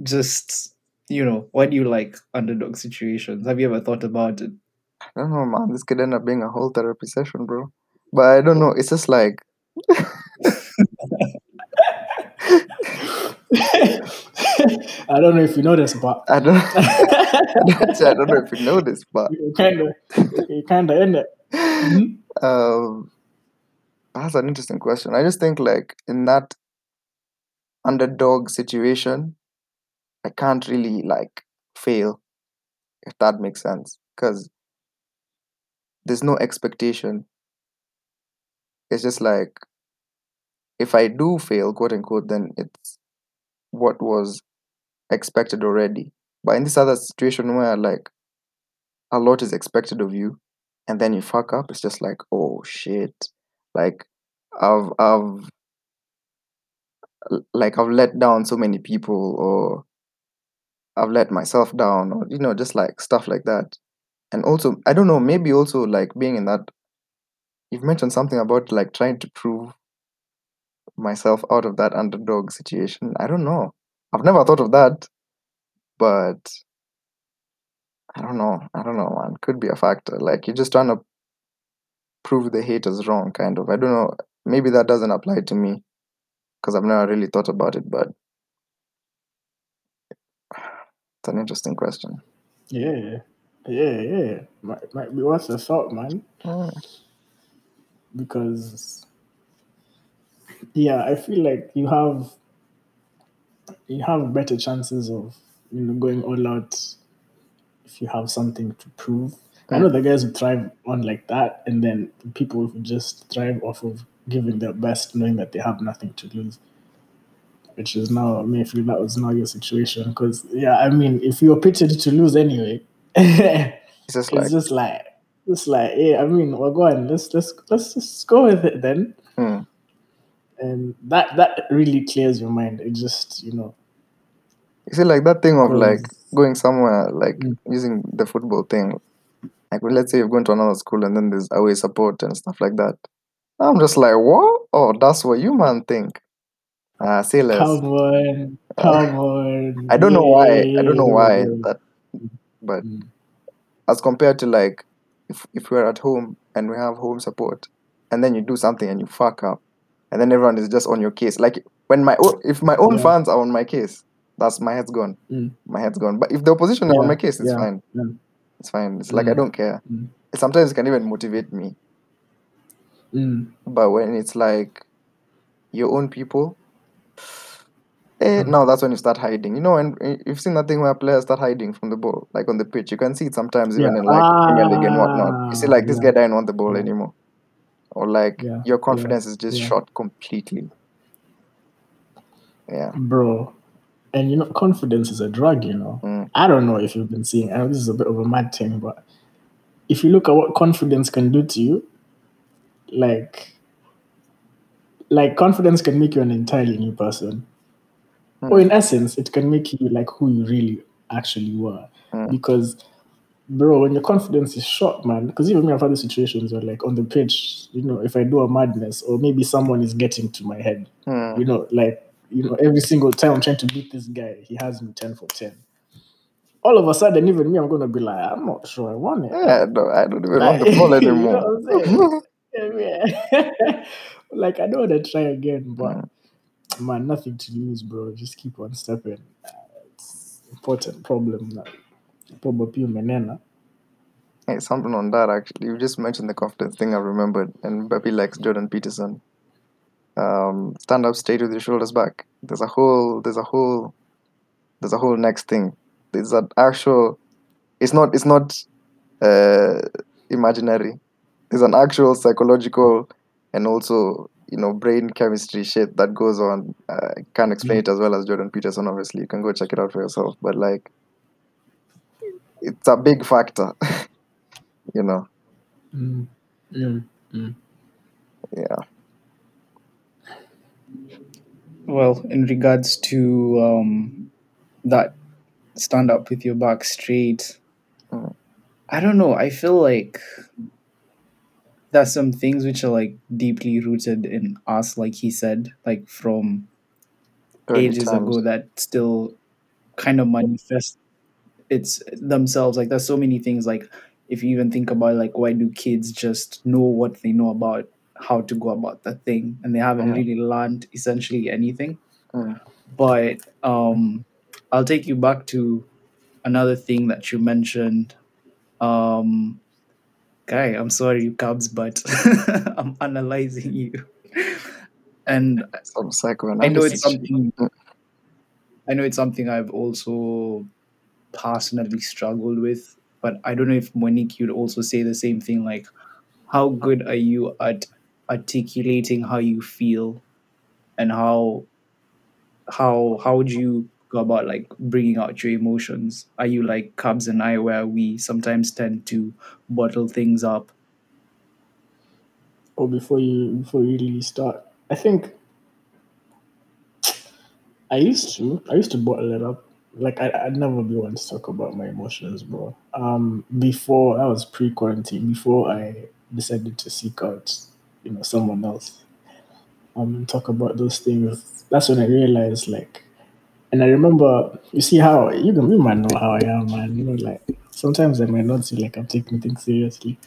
[SPEAKER 3] just you know, why do you like underdog situations? Have you ever thought about it?
[SPEAKER 1] I don't know, man. This could end up being a whole therapy session, bro. But I don't know. It's just like
[SPEAKER 2] I don't know if you know this, but
[SPEAKER 1] I don't. I don't know if you know this, but
[SPEAKER 2] you kind of, you kind of in it. Mhm.
[SPEAKER 1] um, that's an interesting question. I just think like in that underdog situation, I can't really like fail, if that makes sense, because there's no expectation. It's just like if I do fail, quote unquote, then it's what was expected already. But in this other situation where like a lot is expected of you and then you fuck up, it's just like, oh shit. Like I've I've like I've let down so many people or I've let myself down or you know, just like stuff like that. And also I don't know, maybe also like being in that you've mentioned something about like trying to prove myself out of that underdog situation. I don't know. I've never thought of that, but I don't know. I don't know, man. Could be a factor. Like you're just trying to prove the haters wrong, kind of. I don't know. Maybe that doesn't apply to me because I've never really thought about it, but it's an interesting question.
[SPEAKER 2] Yeah, yeah, yeah. Might, might be worth a thought, man.
[SPEAKER 1] Hmm.
[SPEAKER 2] Because yeah, I feel like you have you have better chances of you know going all out if you have something to prove. I know the guys who thrive on like that, and then people who just thrive off of giving their best, knowing that they have nothing to lose. which is now maybe that was now your situation. Because yeah, I mean, if you're pitched to lose anyway,
[SPEAKER 1] It's just like
[SPEAKER 2] it's just like it's like yeah. I mean, we're going. Let's let's let's just go with it then.
[SPEAKER 1] hmm,
[SPEAKER 2] And that that really clears your mind. It just you know
[SPEAKER 1] you see like that thing of like going somewhere like
[SPEAKER 2] Mm.
[SPEAKER 1] using the football thing. Like well, let's say you're going to another school and then there's away support and stuff like that. I'm just like, what? Oh, that's what you man think. Ah, say less.
[SPEAKER 2] come on, come on,
[SPEAKER 1] I don't know why. I don't know why
[SPEAKER 2] yeah.
[SPEAKER 1] that, but
[SPEAKER 2] Mm.
[SPEAKER 1] as compared to like if if we're at home and we have home support, and then you do something and you fuck up, and then everyone is just on your case. Like when my own, if my own
[SPEAKER 2] Yeah.
[SPEAKER 1] fans are on my case, that's my head's gone.
[SPEAKER 2] Mm.
[SPEAKER 1] My head's gone. But if the opposition are on my case, it's
[SPEAKER 2] yeah,
[SPEAKER 1] fine.
[SPEAKER 2] yeah.
[SPEAKER 1] It's fine. It's like I
[SPEAKER 2] Mm.
[SPEAKER 1] don't care.
[SPEAKER 2] Mm.
[SPEAKER 1] Sometimes it can even motivate me.
[SPEAKER 2] Mm.
[SPEAKER 1] But when it's like your own people, eh,
[SPEAKER 2] Mm.
[SPEAKER 1] now that's when you start hiding. You know, and you've seen that thing where players start hiding from the ball, like on the pitch. You can see it sometimes even
[SPEAKER 2] Yeah.
[SPEAKER 1] in like Premier League and whatnot. You see,
[SPEAKER 2] Ah,
[SPEAKER 1] like this guy doesn't want the ball
[SPEAKER 2] yeah,
[SPEAKER 1] anymore, or like
[SPEAKER 2] yeah,
[SPEAKER 1] your
[SPEAKER 2] yeah,
[SPEAKER 1] confidence is just
[SPEAKER 2] yeah,
[SPEAKER 1] shot completely. Yeah.
[SPEAKER 2] bro. And you know, confidence is a drug. You know,
[SPEAKER 1] Mm.
[SPEAKER 2] I don't know if you've been seeing. I know this is a bit of a mad thing, but if you look at what confidence can do to you, like, like confidence can make you an entirely new person. Or
[SPEAKER 1] Mm.
[SPEAKER 2] in essence, it can make you like who you really actually were.
[SPEAKER 1] Mm.
[SPEAKER 2] Because, bro, when your confidence is shot, man, because even me, I've had these situations where, like, on the pitch, you know, if I do a madness or maybe someone is getting to my head,
[SPEAKER 1] Mm.
[SPEAKER 2] you know, like, you know, every single time I'm trying to beat this guy, he has me 10 for 10. All of a sudden, even me, I'm going to be like, I'm not sure I want it.
[SPEAKER 1] Yeah, no, I don't even
[SPEAKER 2] Like,
[SPEAKER 1] want the ball
[SPEAKER 2] you know
[SPEAKER 1] anymore.
[SPEAKER 2] what I'm saying? Yeah. like, I don't want to try again, but
[SPEAKER 1] Mm.
[SPEAKER 2] man, nothing to lose, bro. Just keep on stepping. Uh, It's important problem. that Probably menena.
[SPEAKER 1] Hey, something on that actually. You just mentioned the confidence thing. I remembered, and Beppe likes Jordan Peterson. Um, stand up straight with your shoulders back. There's a whole. There's a whole. There's a whole next thing. There's an actual. It's not. It's not uh, imaginary. There's an actual psychological and also you know brain chemistry shit that goes on. I can't explain it as well as Jordan Peterson. Obviously, you can go check it out for yourself. But like, it's a big factor. you know.
[SPEAKER 2] Mm. Mm. Mm.
[SPEAKER 1] Yeah.
[SPEAKER 3] Well, in regards to um, that stand up with your back straight,
[SPEAKER 1] Mm.
[SPEAKER 3] I don't know. I feel like there's some things which are like deeply rooted in us, like he said, like from
[SPEAKER 1] Early
[SPEAKER 3] ages
[SPEAKER 1] times.
[SPEAKER 3] ago that still kind of manifest it's themselves. Like there's so many things like if you even think about like why do kids just know what they know about how to go about that thing and they haven't
[SPEAKER 1] Mm.
[SPEAKER 3] really learned essentially anything.
[SPEAKER 1] Mm.
[SPEAKER 3] But um I'll take you back to another thing that you mentioned. Um guy, I'm sorry, you Cubs, but I'm analyzing you. And
[SPEAKER 1] Some
[SPEAKER 3] I know it's something. I know it's something I've also personally struggled with, but I don't know if Monique you'd also say the same thing. Like, how good are you at articulating how you feel, and how how how would you go about like bringing out your emotions? Are you like Cubs and I, where we sometimes tend to bottle things up?
[SPEAKER 2] Or before you before you really start, I think I used to. I used to bottle it up. Like I, I'd never be one to talk about my emotions, bro. Um, before I was pre-quarantine, before I decided to seek out, you know, someone else, um, talk about those things. That's when I realized, like, and I remember, you see how you can, you might know how I am, man. You know, like sometimes I might not feel like I'm taking things seriously,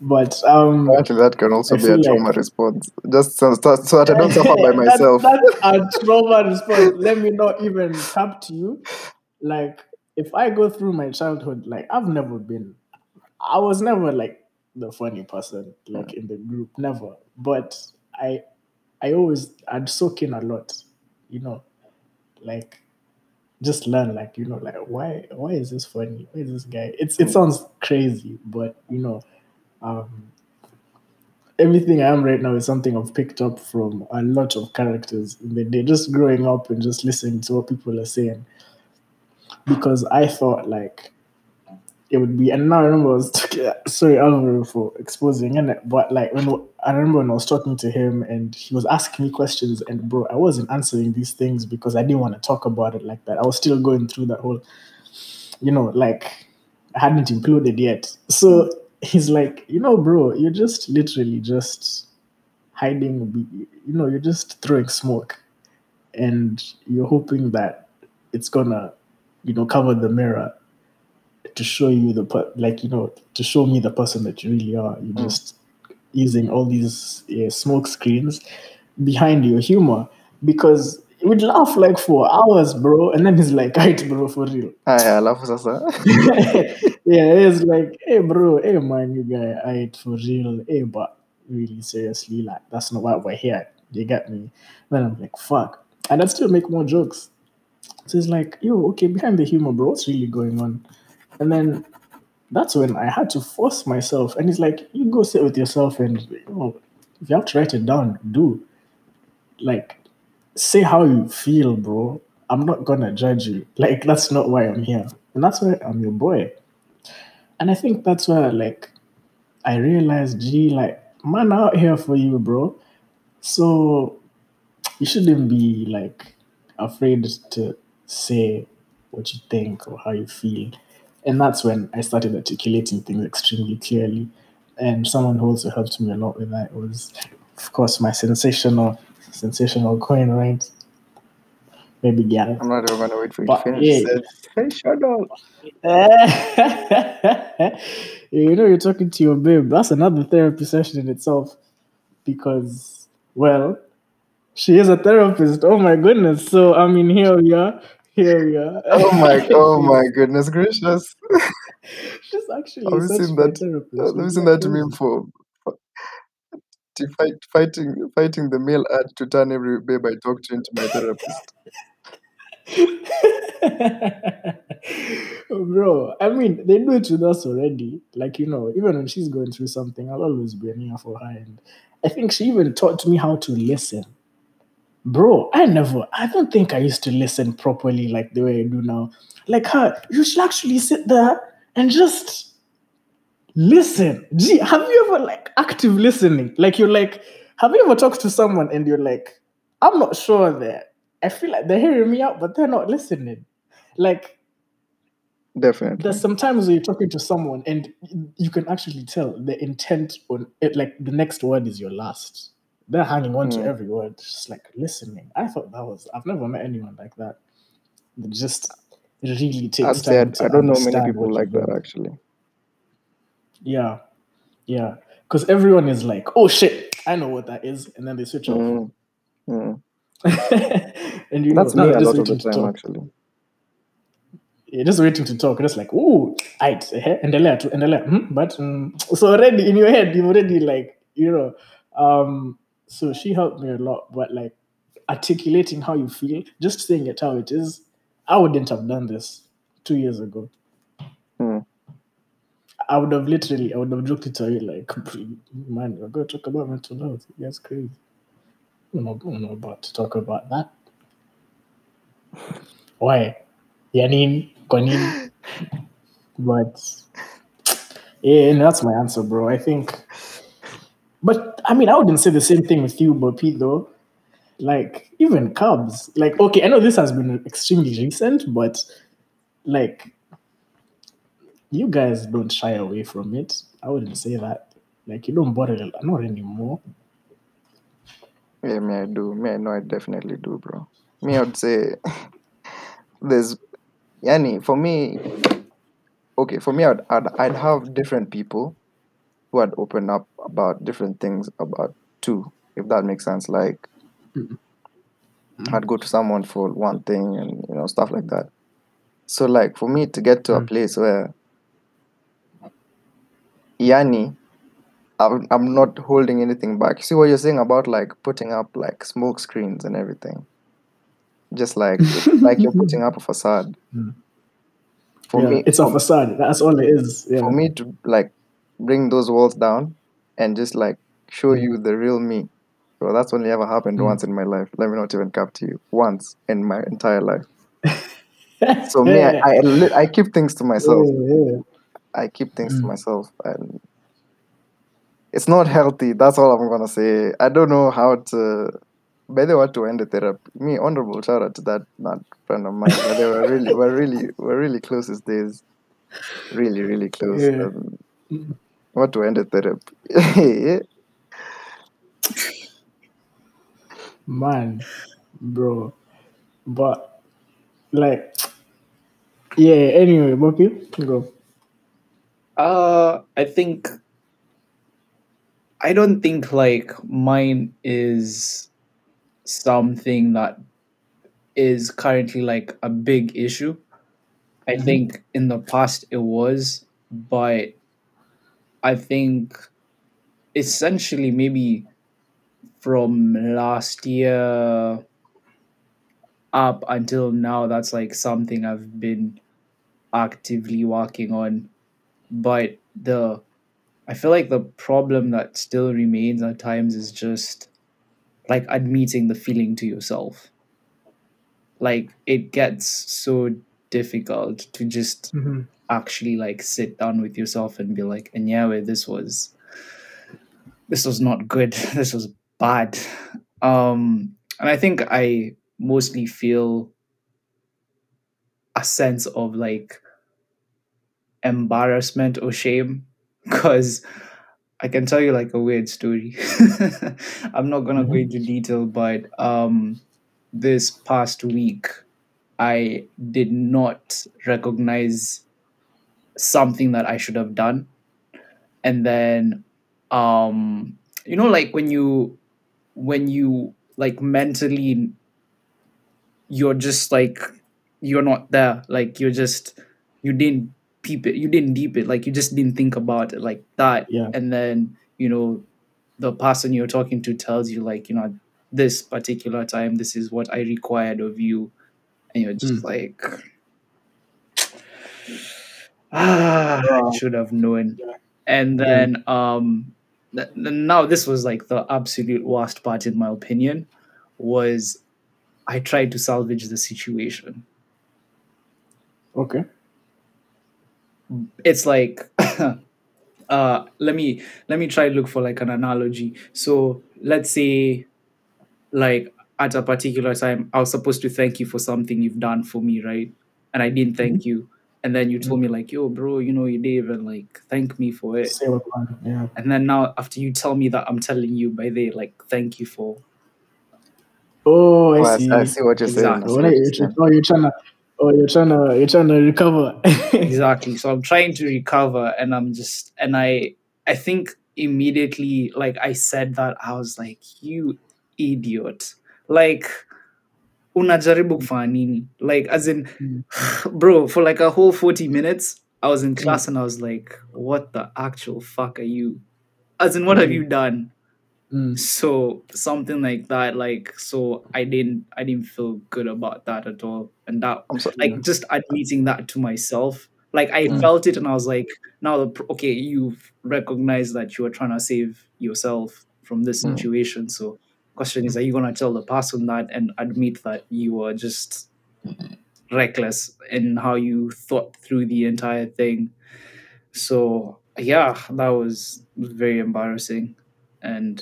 [SPEAKER 2] but um,
[SPEAKER 1] Apparently, that can also
[SPEAKER 2] I
[SPEAKER 1] be a trauma
[SPEAKER 2] like
[SPEAKER 1] response. Just so, so, so that I don't suffer by myself.
[SPEAKER 2] that's a trauma response. Let me not even tap to you. Like if I go through my childhood, like I've never been, I was never like the funny person, like in the group, never. But I, I always I'd soak in a lot, you know, like just learn, like you know, like why why is this funny? Why is this guy? It's it sounds crazy, but you know, um, everything I am right now is something I've picked up from a lot of characters in the day, just growing up and just listening to what people are saying. Because I thought like it would be, and now I remember sorry, I was sorry Alvaro for exposing it, but like when I remember when I was talking to him and he was asking me questions, and bro, I wasn't answering these things because I didn't want to talk about it like that. I was still going through that whole, you know, like I hadn't imploded yet. So he's like, you know, bro, you're just literally just hiding, you know, you're just throwing smoke and you're hoping that it's gonna, you know, cover the mirror to show you the, like, you know, to show me the person that you really are. You're
[SPEAKER 1] Mm.
[SPEAKER 2] just using all these smoke screens behind your humor because we'd laugh like for hours, bro. And then he's like, right, bro, for real.
[SPEAKER 1] Ah, Aya, alafu sasa
[SPEAKER 2] yeah, it's like, hey, bro, hey, man, you guy, I for real, hey, but really seriously, like, that's not why we're here. You get me? Then I'm like, fuck. And I'd still make more jokes. So it's like, yo, okay, behind the humor, bro, what's really going on? And then that's when I had to force myself. And it's like, you go sit with yourself and, you know, if you have to write it down, do. Like, say how you feel, bro. I'm not gonna judge you. Like, that's not why I'm here. And that's why I'm your boy. And I think that's where like I realized, gee, like man out here for you, bro. So you shouldn't be like afraid to say what you think or how you feel. And that's when I started articulating things extremely clearly. And someone who also helped me a lot with that was, of course, my sensational, sensational coin, right? Maybe Gareth.
[SPEAKER 1] I'm not even gonna wait for you
[SPEAKER 2] But,
[SPEAKER 1] to finish.
[SPEAKER 2] yeah.
[SPEAKER 1] Sensational.
[SPEAKER 2] you know, you're talking to your babe. That's another therapy session in itself. Because, well, she is a therapist. Oh my goodness. So, I mean, here we are. Here we are.
[SPEAKER 1] Oh my, oh my goodness gracious!
[SPEAKER 2] She's actually such
[SPEAKER 1] seen that,
[SPEAKER 2] therapist. I've
[SPEAKER 1] seen that meme for to fight, fighting, fighting the male ad to turn every babe I talk to into my therapist?
[SPEAKER 2] Bro, I mean, they do it with us already. Like, you know, even when she's going through something, I'll always be an ear for her. And I think she even taught me how to listen. Bro, I never, I don't think I used to listen properly like the way I do now. Like her, you should actually sit there and just listen. Gee, have you ever like active listening? Like you're like, have you ever talked to someone and you're like, I'm not sure that I feel like they're hearing me out, but they're not listening. Like
[SPEAKER 1] Definitely.
[SPEAKER 2] there's sometimes when you're talking to someone and you can actually tell the intent on it, like the next word is your last. They're hanging on to
[SPEAKER 1] Mm.
[SPEAKER 2] every word, just like listening. I thought that was I've never met anyone like that. It just really takes
[SPEAKER 1] say
[SPEAKER 2] time
[SPEAKER 1] I,
[SPEAKER 2] to
[SPEAKER 1] I don't know many people like that actually.
[SPEAKER 2] Yeah, yeah. Because everyone is like, "Oh shit, I know what that is," and then they switch off.
[SPEAKER 1] Mm, mm.
[SPEAKER 2] and you
[SPEAKER 1] That's
[SPEAKER 2] now
[SPEAKER 1] me a
[SPEAKER 2] just
[SPEAKER 1] lot of the time actually.
[SPEAKER 2] You're just waiting to talk. Just like, "Ooh, right, eh, endelea tu, endelea." Hmm, But um, so already in your head, you've already like, you know. Um, so she helped me a lot, but like articulating how you feel, just saying it how it is. I wouldn't have done this two years ago.
[SPEAKER 1] Mm.
[SPEAKER 2] I would have literally, I would have looked at her like, man, we're going to talk about mental health. That's crazy. I'm not, I'm not about to talk about that. Why? Yani, kwa nini? But yeah, and that's my answer, bro. I think. But I mean, I wouldn't say the same thing with you, but Pete, though. Like even Cubs, like okay, I know this has been extremely recent, but like you guys don't shy away from it. I wouldn't say that. Like you don't bother not anymore.
[SPEAKER 1] Yeah, me I do. Me I know I definitely do, bro. Me I'd say there's yani for me okay, for me I'd, I'd I'd have different people who had opened up about different things about two, if that makes sense. Like
[SPEAKER 2] Mhm.
[SPEAKER 1] I'd go to someone for one thing and you know, stuff like that. So like for me to get to a
[SPEAKER 2] Mm.
[SPEAKER 1] place where yani I'm, I'm not holding anything back. See what you're saying about like putting up like smoke screens and everything. Just like like you're putting up a facade.
[SPEAKER 2] Mm.
[SPEAKER 1] For
[SPEAKER 2] yeah,
[SPEAKER 1] me,
[SPEAKER 2] it's a facade. That's all it is. Yeah.
[SPEAKER 1] for me to like bring those walls down and just like show you the real me. So that's only ever happened
[SPEAKER 2] Mm.
[SPEAKER 1] once in my life. Let me not even cap to you. Once in my entire life. So me, I, I, I keep things to myself.
[SPEAKER 2] Yeah, yeah.
[SPEAKER 1] I keep things to
[SPEAKER 2] Mm.
[SPEAKER 1] myself, and it's not healthy. That's all I'm gonna say. I don't know how to. By the way, to end the therapy. Me, honorable shout out to that not friend of mine. But they were really, were really, were really close these days. Really, really close.
[SPEAKER 2] Yeah.
[SPEAKER 1] Um,
[SPEAKER 2] Mm.
[SPEAKER 1] What to end the therapy?
[SPEAKER 2] Man, bro. But like yeah, anyway, Bobby, go.
[SPEAKER 3] Uh, I think I don't think like mine is something that is currently like a big issue. I
[SPEAKER 2] Mhm.
[SPEAKER 3] think in the past it was, but I think essentially maybe from last year up until now that's like something I've been actively working on but the I feel like the problem that still remains at times is just like admitting the feeling to yourself. Like it gets so difficult to just
[SPEAKER 2] Mhm.
[SPEAKER 3] Actually like sit down with yourself and be like, and yeah, this was this was not good. This was bad. Um and I think I mostly feel a sense of like embarrassment or shame because I can tell you like a weird story. I'm not gonna go
[SPEAKER 2] Mhm.
[SPEAKER 3] into detail, but um, this past week I did not recognize something that I should have done, and then um, you know, like when you when you like mentally you're just like you're not there. Like you're just you didn't peep it. You didn't deep it. Like you just didn't think about it like that.
[SPEAKER 2] Yeah.
[SPEAKER 3] and then you know the person you're talking to tells you like you know this particular time this is what i required of you. And you're just
[SPEAKER 2] Mm.
[SPEAKER 3] like ah i should have known. And then um th- now this was like the absolute worst part in my opinion was i tried to salvage the situation.
[SPEAKER 2] Okay.
[SPEAKER 3] it's like uh let me let me try look for like an analogy. So let's say like at a particular time i was supposed to thank you for something you've done for me right? And i didn't thank you and then you told me mm-hmm. like yo bro you know you didn't even like thank me for it
[SPEAKER 2] Say. Yeah.
[SPEAKER 3] and then now after you tell me that i'm telling you by the like thank you for
[SPEAKER 2] Oh,
[SPEAKER 1] Oh,
[SPEAKER 2] I
[SPEAKER 1] I,
[SPEAKER 2] see.
[SPEAKER 1] I see what you're
[SPEAKER 3] Exactly.
[SPEAKER 1] see
[SPEAKER 2] What
[SPEAKER 1] what you're
[SPEAKER 2] you,
[SPEAKER 1] saying.
[SPEAKER 2] oh, you're trying to, oh, you're trying to, you're trying to recover.
[SPEAKER 3] exactly so i'm trying to recover and i'm just and i i think immediately like i said that i was like you idiot like unajaribu kufanya nini like as in
[SPEAKER 2] Mm.
[SPEAKER 3] bro for like a whole 40 minutes i was in class and i was like what the actual fuck are you as in what have
[SPEAKER 2] Mm.
[SPEAKER 3] you done
[SPEAKER 2] Mm.
[SPEAKER 3] so something like that like so i didn't i didn't feel good about that at all and that
[SPEAKER 1] I'm so,
[SPEAKER 3] like just admitting that to myself like i
[SPEAKER 2] Mm.
[SPEAKER 3] felt it and i was like now okay you've recognized that you are trying to save yourself from this
[SPEAKER 1] Mm.
[SPEAKER 3] situation so question is are you to tell the person that and admit that you were just reckless in how you thought through the entire thing? So yeah that was very embarrassing. And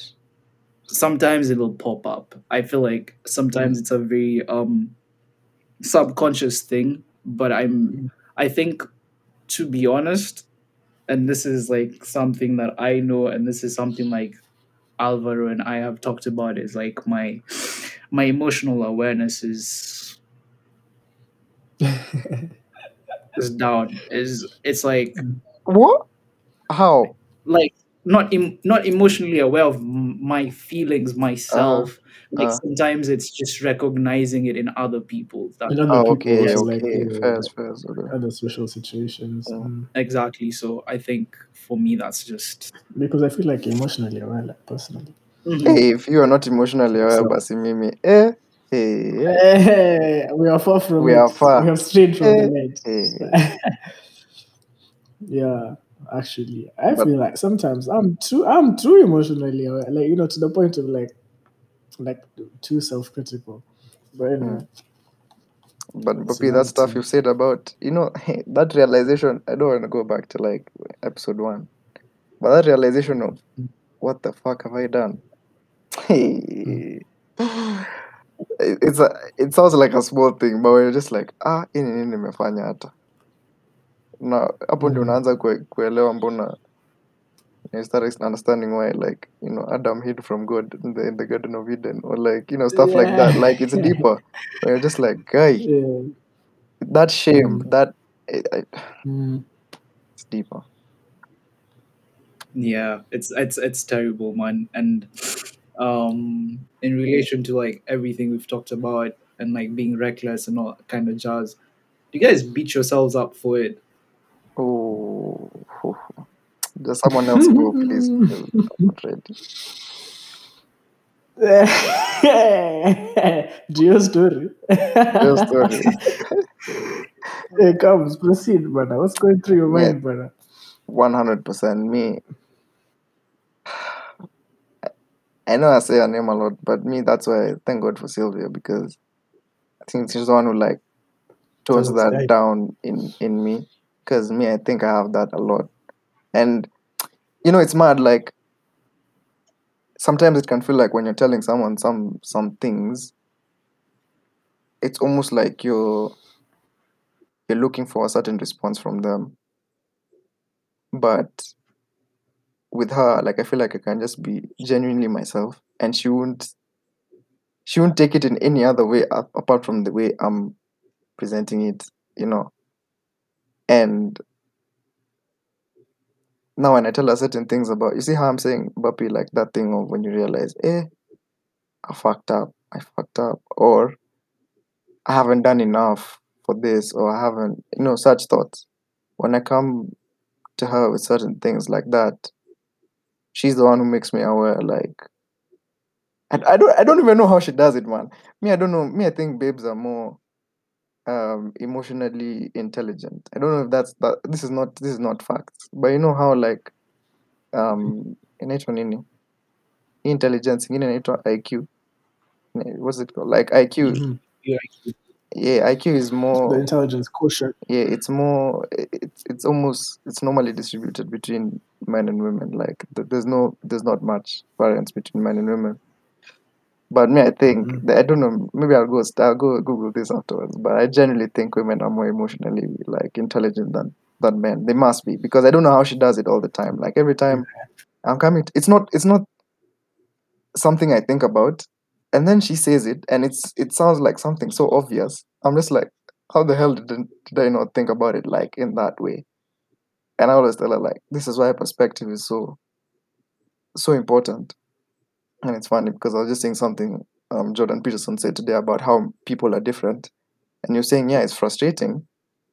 [SPEAKER 3] sometimes it'll pop up. I feel like sometimes it's a very um subconscious thing but i'm i think to be honest and this is like something that i know and this is something like alvaro and i have talked about is like my my emotional awareness is is down is it's like
[SPEAKER 1] what? How?
[SPEAKER 3] like not em- not emotionally aware of m- my feelings myself like
[SPEAKER 1] uh.
[SPEAKER 3] sometimes it's just recognizing it in other people that
[SPEAKER 2] In other
[SPEAKER 1] Oh,
[SPEAKER 2] people,
[SPEAKER 1] okay,
[SPEAKER 2] also, like
[SPEAKER 1] okay.
[SPEAKER 2] uh,
[SPEAKER 1] Fairs, fairs. Okay.
[SPEAKER 2] other social situations.
[SPEAKER 1] Yeah.
[SPEAKER 2] Mm.
[SPEAKER 3] exactly so i think for me that's just
[SPEAKER 2] Because I feel like emotionally aware, like personally.
[SPEAKER 3] Mhm.
[SPEAKER 1] Hey, if you are not emotionally aware,
[SPEAKER 2] So-
[SPEAKER 1] basi mimi, eh, hey, eh,
[SPEAKER 2] Eh, we are far from
[SPEAKER 1] We
[SPEAKER 2] it.
[SPEAKER 1] are far.
[SPEAKER 2] We have strayed from
[SPEAKER 1] Eh,
[SPEAKER 2] the light.
[SPEAKER 1] hey.
[SPEAKER 2] yeah. Actually, I
[SPEAKER 1] But-
[SPEAKER 2] feel like sometimes I'm too I'm too emotionally aware, like you know to the point of like like too self critical. But anyway, hmm.
[SPEAKER 1] But
[SPEAKER 2] It's
[SPEAKER 1] that stuff you said about you know that realization. I don't want to go back to like episode one, but that realization of hmm. what the fuck have I done? Hey, hmm. it- it's a it sounds like a small thing, but we're just like ah, ini nini nimefanya hata na hapo ndio
[SPEAKER 2] Mm.
[SPEAKER 1] unaanza kue, kuelewa mbona you start understanding why like you know Adam hid from God in the, in the Garden of Eden or like you know stuff like that. Like it's deeper. You're just like guy,
[SPEAKER 2] yeah.
[SPEAKER 1] that shame,
[SPEAKER 2] Mm.
[SPEAKER 1] that it, it,
[SPEAKER 2] Mm.
[SPEAKER 1] it's deeper.
[SPEAKER 3] yeah it's it's it's terrible man and um in relation to like everything we've talked about and like being reckless and all kind of jazz you guys beat yourselves up for it
[SPEAKER 1] Oh, just someone else go, please. I'm not ready.
[SPEAKER 2] Geo story.
[SPEAKER 1] Geo story.
[SPEAKER 2] Here comes, proceed, brother. What's going through your mind, brother?
[SPEAKER 1] One hundred percent me. I know I say her name a lot, but me that's why I thank God for Sylvia because I think she's the one who like tones that
[SPEAKER 2] that.
[SPEAKER 1] down in in me. Because me, I think I have that a lot, and you know it's mad. Like sometimes it can feel like when you're telling someone some some things, it's almost like you're you're looking for a certain response from them. But with her, like I feel like I can just be genuinely myself, and she won't she won't take it in any other way apart from the way I'm presenting it, you know. And now when I tell her certain things about you see how I'm saying Bappy like that thing of when you realize, eh, I fucked up, I fucked up, or I haven't done enough for this, or I haven't you know, such thoughts. When I come to her with certain things like that, she's the one who makes me aware like I, I don't I don't even know how she does it, man. Me, I don't know. Me, I think babes are more um emotionally intelligent. I don't know if that's that this is not this is not facts. But you know how like um inaitwa nini? Hii intelligence ingine inaitwa IQ. What's it called? Like IQ.
[SPEAKER 2] Mhm.
[SPEAKER 1] Yeah, IQ is more The
[SPEAKER 2] intelligence quotient.
[SPEAKER 1] yeah, it's more it's it's almost it's normally distributed between men and women. Like there's no there's not much variance between men and women. But me, I think
[SPEAKER 2] Mhm.
[SPEAKER 1] that- I don't know. Maybe I'll go I'll go Google this afterwards. But I generally think women are more emotionally like intelligent than than men. They must be because I don't know how she does it all the time. Like every time I'm coming, t- it's not it's not something I think about, and then she says it, and it's it sounds like something so obvious. I'm just like, how the hell did did I not think about it like in that way? And I always tell her like, this is why perspective is so so important. And it's funny because I was just saying something um, Jordan Peterson said today about how people are different. And you're saying, yeah, it's frustrating,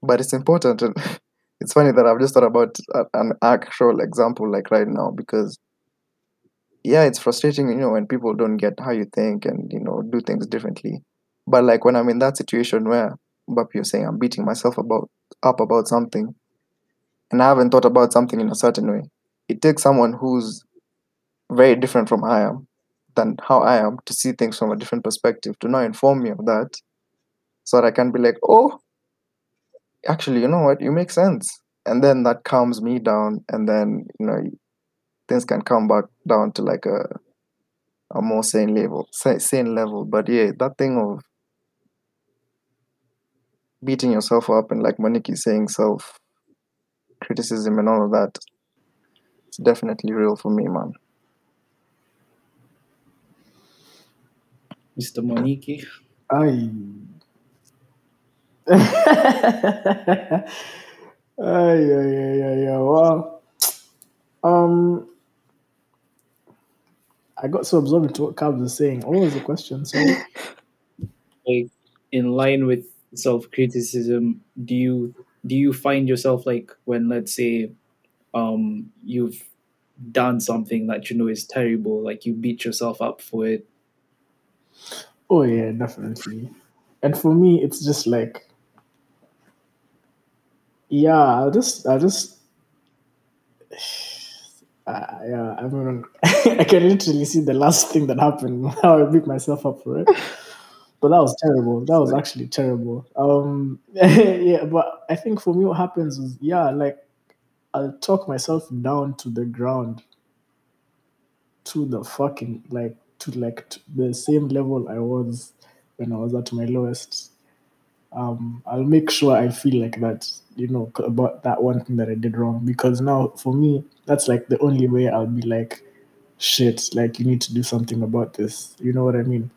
[SPEAKER 1] but it's important. And it's funny that I've just thought about a- an actual example like right now because, yeah, it's frustrating, you know, when people don't get how you think and, you know, do things differently. But like when I'm in that situation where, Mbap, you're saying I'm beating myself about up about something and I haven't thought about something in a certain way, it takes someone who's very different from I am than how I am to see things from a different perspective to now inform me of that so that I can be like, oh, actually, you know what, you make sense. And then that calms me down and then, you know, things can come back down to like a a more sane level sane level. But yeah, that thing of beating yourself up and like Monique is saying self criticism and all of that, it's definitely real for me, man.
[SPEAKER 3] Mr Monique.
[SPEAKER 2] Ay. ay, ay, ay, ay, ay, wow. Um, I got so absorbed into what Cabs was saying. What was the question? Sorry.
[SPEAKER 3] like in line with self-criticism do you do you find yourself like when let's say um you've done something that you know is terrible like you beat yourself up for it
[SPEAKER 2] Oh yeah, definitely. And for me, it's just like, yeah, I just, I just, Uh, yeah, I mean, I can literally see the last thing that happened. How I beat myself up for it. But that was terrible. That was actually terrible. Um, yeah, but I think for me, what happens is, yeah, like I'll talk myself down to the ground, to the fucking like to like the same level I was when I was at my lowest. Um, I'll make sure I feel like that, you know, about that one thing that I did wrong. Because now, for me, that's like the only way I'll be like, shit, like you need to do something about this. You know what I mean?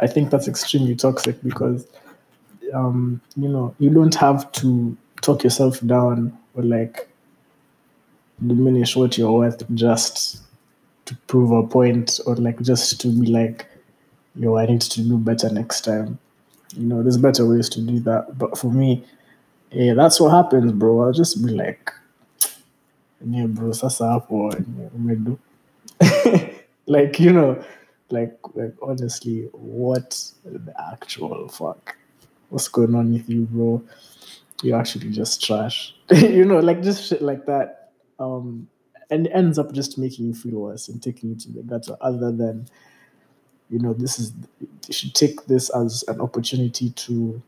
[SPEAKER 2] I think that's extremely toxic because, um, you know, you don't have to talk yourself down or like diminish what you're worth just to prove a point or like just to be like, yo, I need to do better next time. You know, there's better ways to do that. But for me, yeah, that's what happens, bro. I'll just be like, yeah, bro, sasa hapo umedu. like, you know, like, like honestly, what the actual fuck? What's going on with you, bro? You're actually just trash. you know, like just shit like that. Um, and ends up just making you feel worse and taking you to the gutter other than you know this is you should take this as an opportunity to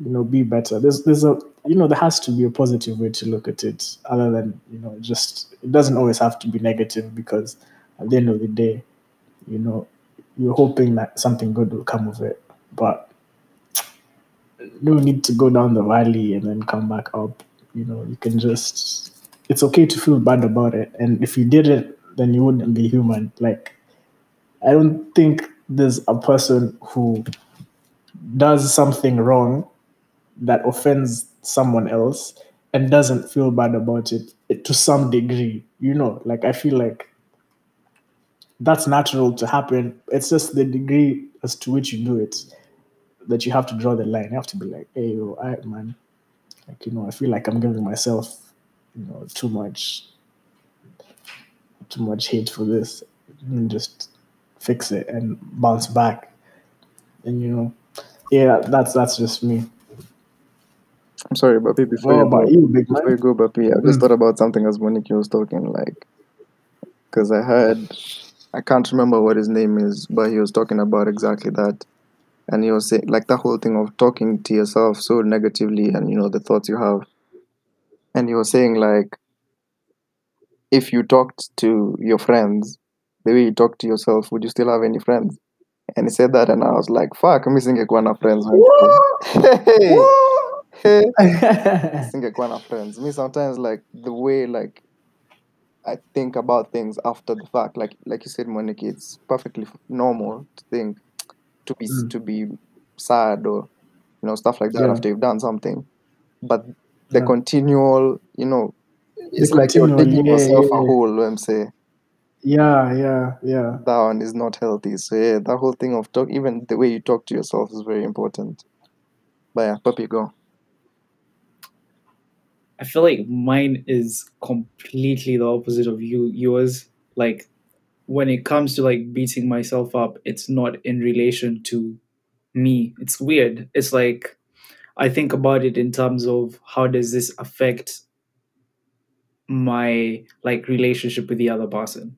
[SPEAKER 2] you know be better. There's there's a you know there has to be a positive way to look at it other than you know just it doesn't always have to be negative because at the end of the day you know you're hoping that something good will come of it but no need to go down the valley and then come back up. You know you can just it's okay to feel bad about it. And if you did it then you wouldn't be human. Like i don't think there's a person who does something wrong that offends someone else and doesn't feel bad about it, it to some degree you know? Like i feel like that's natural to happen. It's just the degree as to which you do it that you have to draw the line. You have to be like hey yo, I, man like you know i feel like i'm giving myself you know too much too much hate for this and just fix it and bounce back and you know yeah that's that's just me
[SPEAKER 1] I'm sorry, Bapi, before
[SPEAKER 2] what
[SPEAKER 1] you
[SPEAKER 2] about
[SPEAKER 1] go,
[SPEAKER 2] you big
[SPEAKER 1] before
[SPEAKER 2] man
[SPEAKER 1] you go, Bapi, I just
[SPEAKER 2] Mm.
[SPEAKER 1] thought about something as Monique was talking, like, because I heard, I can't remember what his name is, but he was talking about exactly that. And he was saying, like, the whole thing of talking to yourself so negatively and, you know, the thoughts you have. And you were saying, like, if you talked to your friends the way you talk to yourself, would you still have any friends? And he said that, and I was like, fuck, I'm missing na friends. man." hey, hey. singekuwa na friends me sometimes like the way like i think about things after the fact like like you said monique it's perfectly normal to think to be
[SPEAKER 2] Mm.
[SPEAKER 1] to be sad or you know stuff like that
[SPEAKER 2] Yeah.
[SPEAKER 1] after you've done something but the
[SPEAKER 2] Yeah.
[SPEAKER 1] continual you know it's
[SPEAKER 2] The
[SPEAKER 1] like you're digging
[SPEAKER 2] yeah,
[SPEAKER 1] yourself
[SPEAKER 2] yeah,
[SPEAKER 1] a
[SPEAKER 2] yeah.
[SPEAKER 1] hole let me say
[SPEAKER 2] yeah yeah yeah
[SPEAKER 1] that one is not healthy so yeah that whole thing of talk even the way you talk to yourself is very important but yeah puppy go
[SPEAKER 3] I feel like mine is completely the opposite of you yours. Like when it comes to like beating myself up, it's not in relation to me. It's weird. It's like I think about it in terms of how does this affect my like relationship with the other person.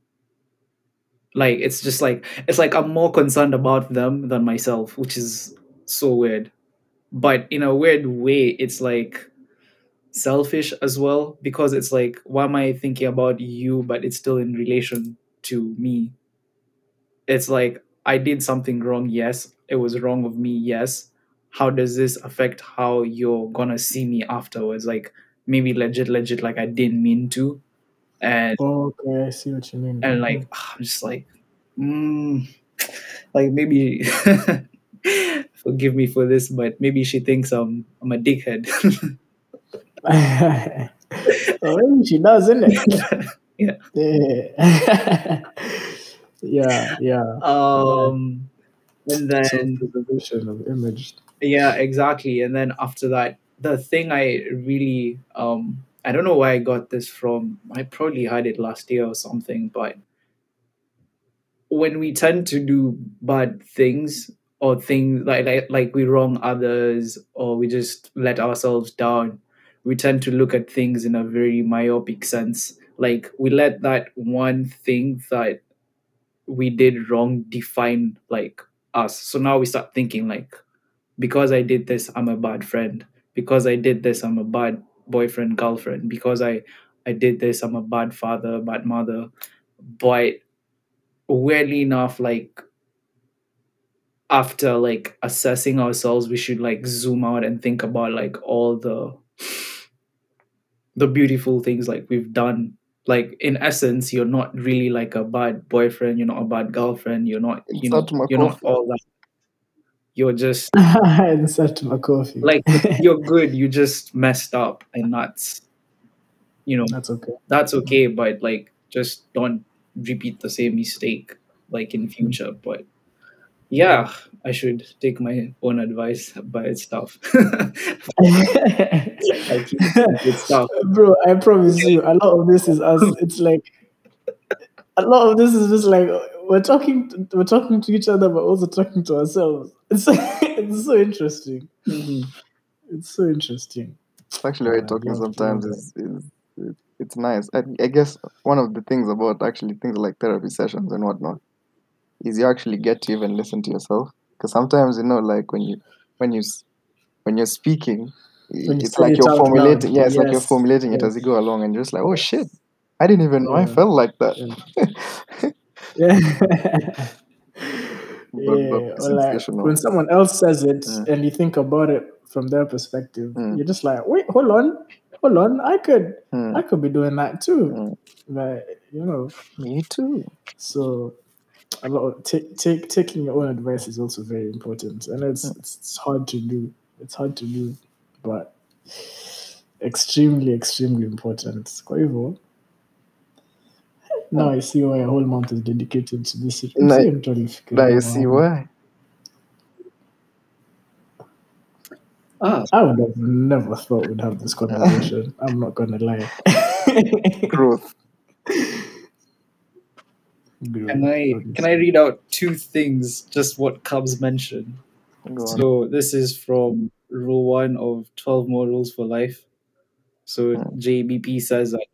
[SPEAKER 3] Like it's just like it's like I'm more concerned about them than myself, which is so weird. But in a weird way, it's like selfish as well because it's like why am i thinking about you but it's still in relation to me it's like i did something wrong yes it was wrong of me yes how does this affect how you're gonna see me afterwards? Like maybe legit legit like i didn't mean to. And
[SPEAKER 2] okay i see what you mean.
[SPEAKER 3] and like i'm just like mm, like maybe forgive me for this but maybe she thinks i'm i'm a dickhead.
[SPEAKER 2] Well, maybe she does isn't it?
[SPEAKER 3] Yeah.
[SPEAKER 2] yeah yeah. Yeah
[SPEAKER 3] um and then
[SPEAKER 2] image
[SPEAKER 3] yeah exactly and then after that the thing i really um i don't know where i got this from i probably had it last year or something but when we tend to do bad things or things like like, like we wrong others or we just let ourselves down we tend to look at things in a very myopic sense. Like we let that one thing that we did wrong define like us. So now we start thinking like because I did this, I'm a bad friend. Because I did this, I'm a bad boyfriend, girlfriend. Because I I did this, I'm a bad father, bad mother. But weirdly enough, like after like assessing ourselves, we should like zoom out and think about like all the the beautiful things like we've done. Like in essence, you're not really like a bad boyfriend, you're not a bad girlfriend, you're not you know, you're not all that. You're just I
[SPEAKER 2] Insert my coffee.
[SPEAKER 3] like you're good, you just messed up and that's you know,
[SPEAKER 2] That's okay.
[SPEAKER 3] that's okay, but like just don't repeat the same mistake like in future. But yeah, I should take my own advice, but it's tough. I keep it's tough.
[SPEAKER 2] Bro, I promise you, a lot of this is us. It's like a lot of this is just like we're talking, to, we're talking to each other, but also talking to ourselves. It's it's so interesting.
[SPEAKER 3] Mhm.
[SPEAKER 2] It's so interesting.
[SPEAKER 1] Actually, way
[SPEAKER 2] Yeah,
[SPEAKER 1] talking sometimes
[SPEAKER 2] know
[SPEAKER 1] is, is, is it's nice. I, I guess one of the things about actually things like therapy sessions and whatnot is you actually get to even listen to yourself. Because sometimes you know, like when you when you when you're speaking,
[SPEAKER 2] When you
[SPEAKER 1] it's
[SPEAKER 2] say
[SPEAKER 1] like you're
[SPEAKER 2] out
[SPEAKER 1] formulating. Yeah, it's like you're
[SPEAKER 2] yes,
[SPEAKER 1] formulating it
[SPEAKER 2] yes.
[SPEAKER 1] as you go along, and you're just like, oh shit, I didn't even know I felt like that.
[SPEAKER 2] Yeah. yeah, like when someone else says it
[SPEAKER 1] Mm.
[SPEAKER 2] and you think about it from their perspective,
[SPEAKER 1] Mm.
[SPEAKER 2] you're just like, wait, hold on, hold on, I could,
[SPEAKER 1] Mm.
[SPEAKER 2] I could be doing that too,
[SPEAKER 1] Mm.
[SPEAKER 2] but you know,
[SPEAKER 1] Me too.
[SPEAKER 2] so a lot of take take taking your own advice is also very important, and it's
[SPEAKER 1] Mm.
[SPEAKER 2] it's, it's hard to do. It's hard to do, but extremely, extremely important. Kwa hivyo, now I see why a whole month is dedicated to this.
[SPEAKER 1] Now-
[SPEAKER 2] Msee mtu alifikiria
[SPEAKER 1] Now you see why.
[SPEAKER 3] Ah,
[SPEAKER 2] I would have never thought we'd have this conversation. I'm not gonna lie.
[SPEAKER 1] Growth.
[SPEAKER 3] can I can I read out two things? Just what Cubs mentioned. So this is from rule one of twelve more rules for life. So
[SPEAKER 1] Hmm.
[SPEAKER 3] JBP says that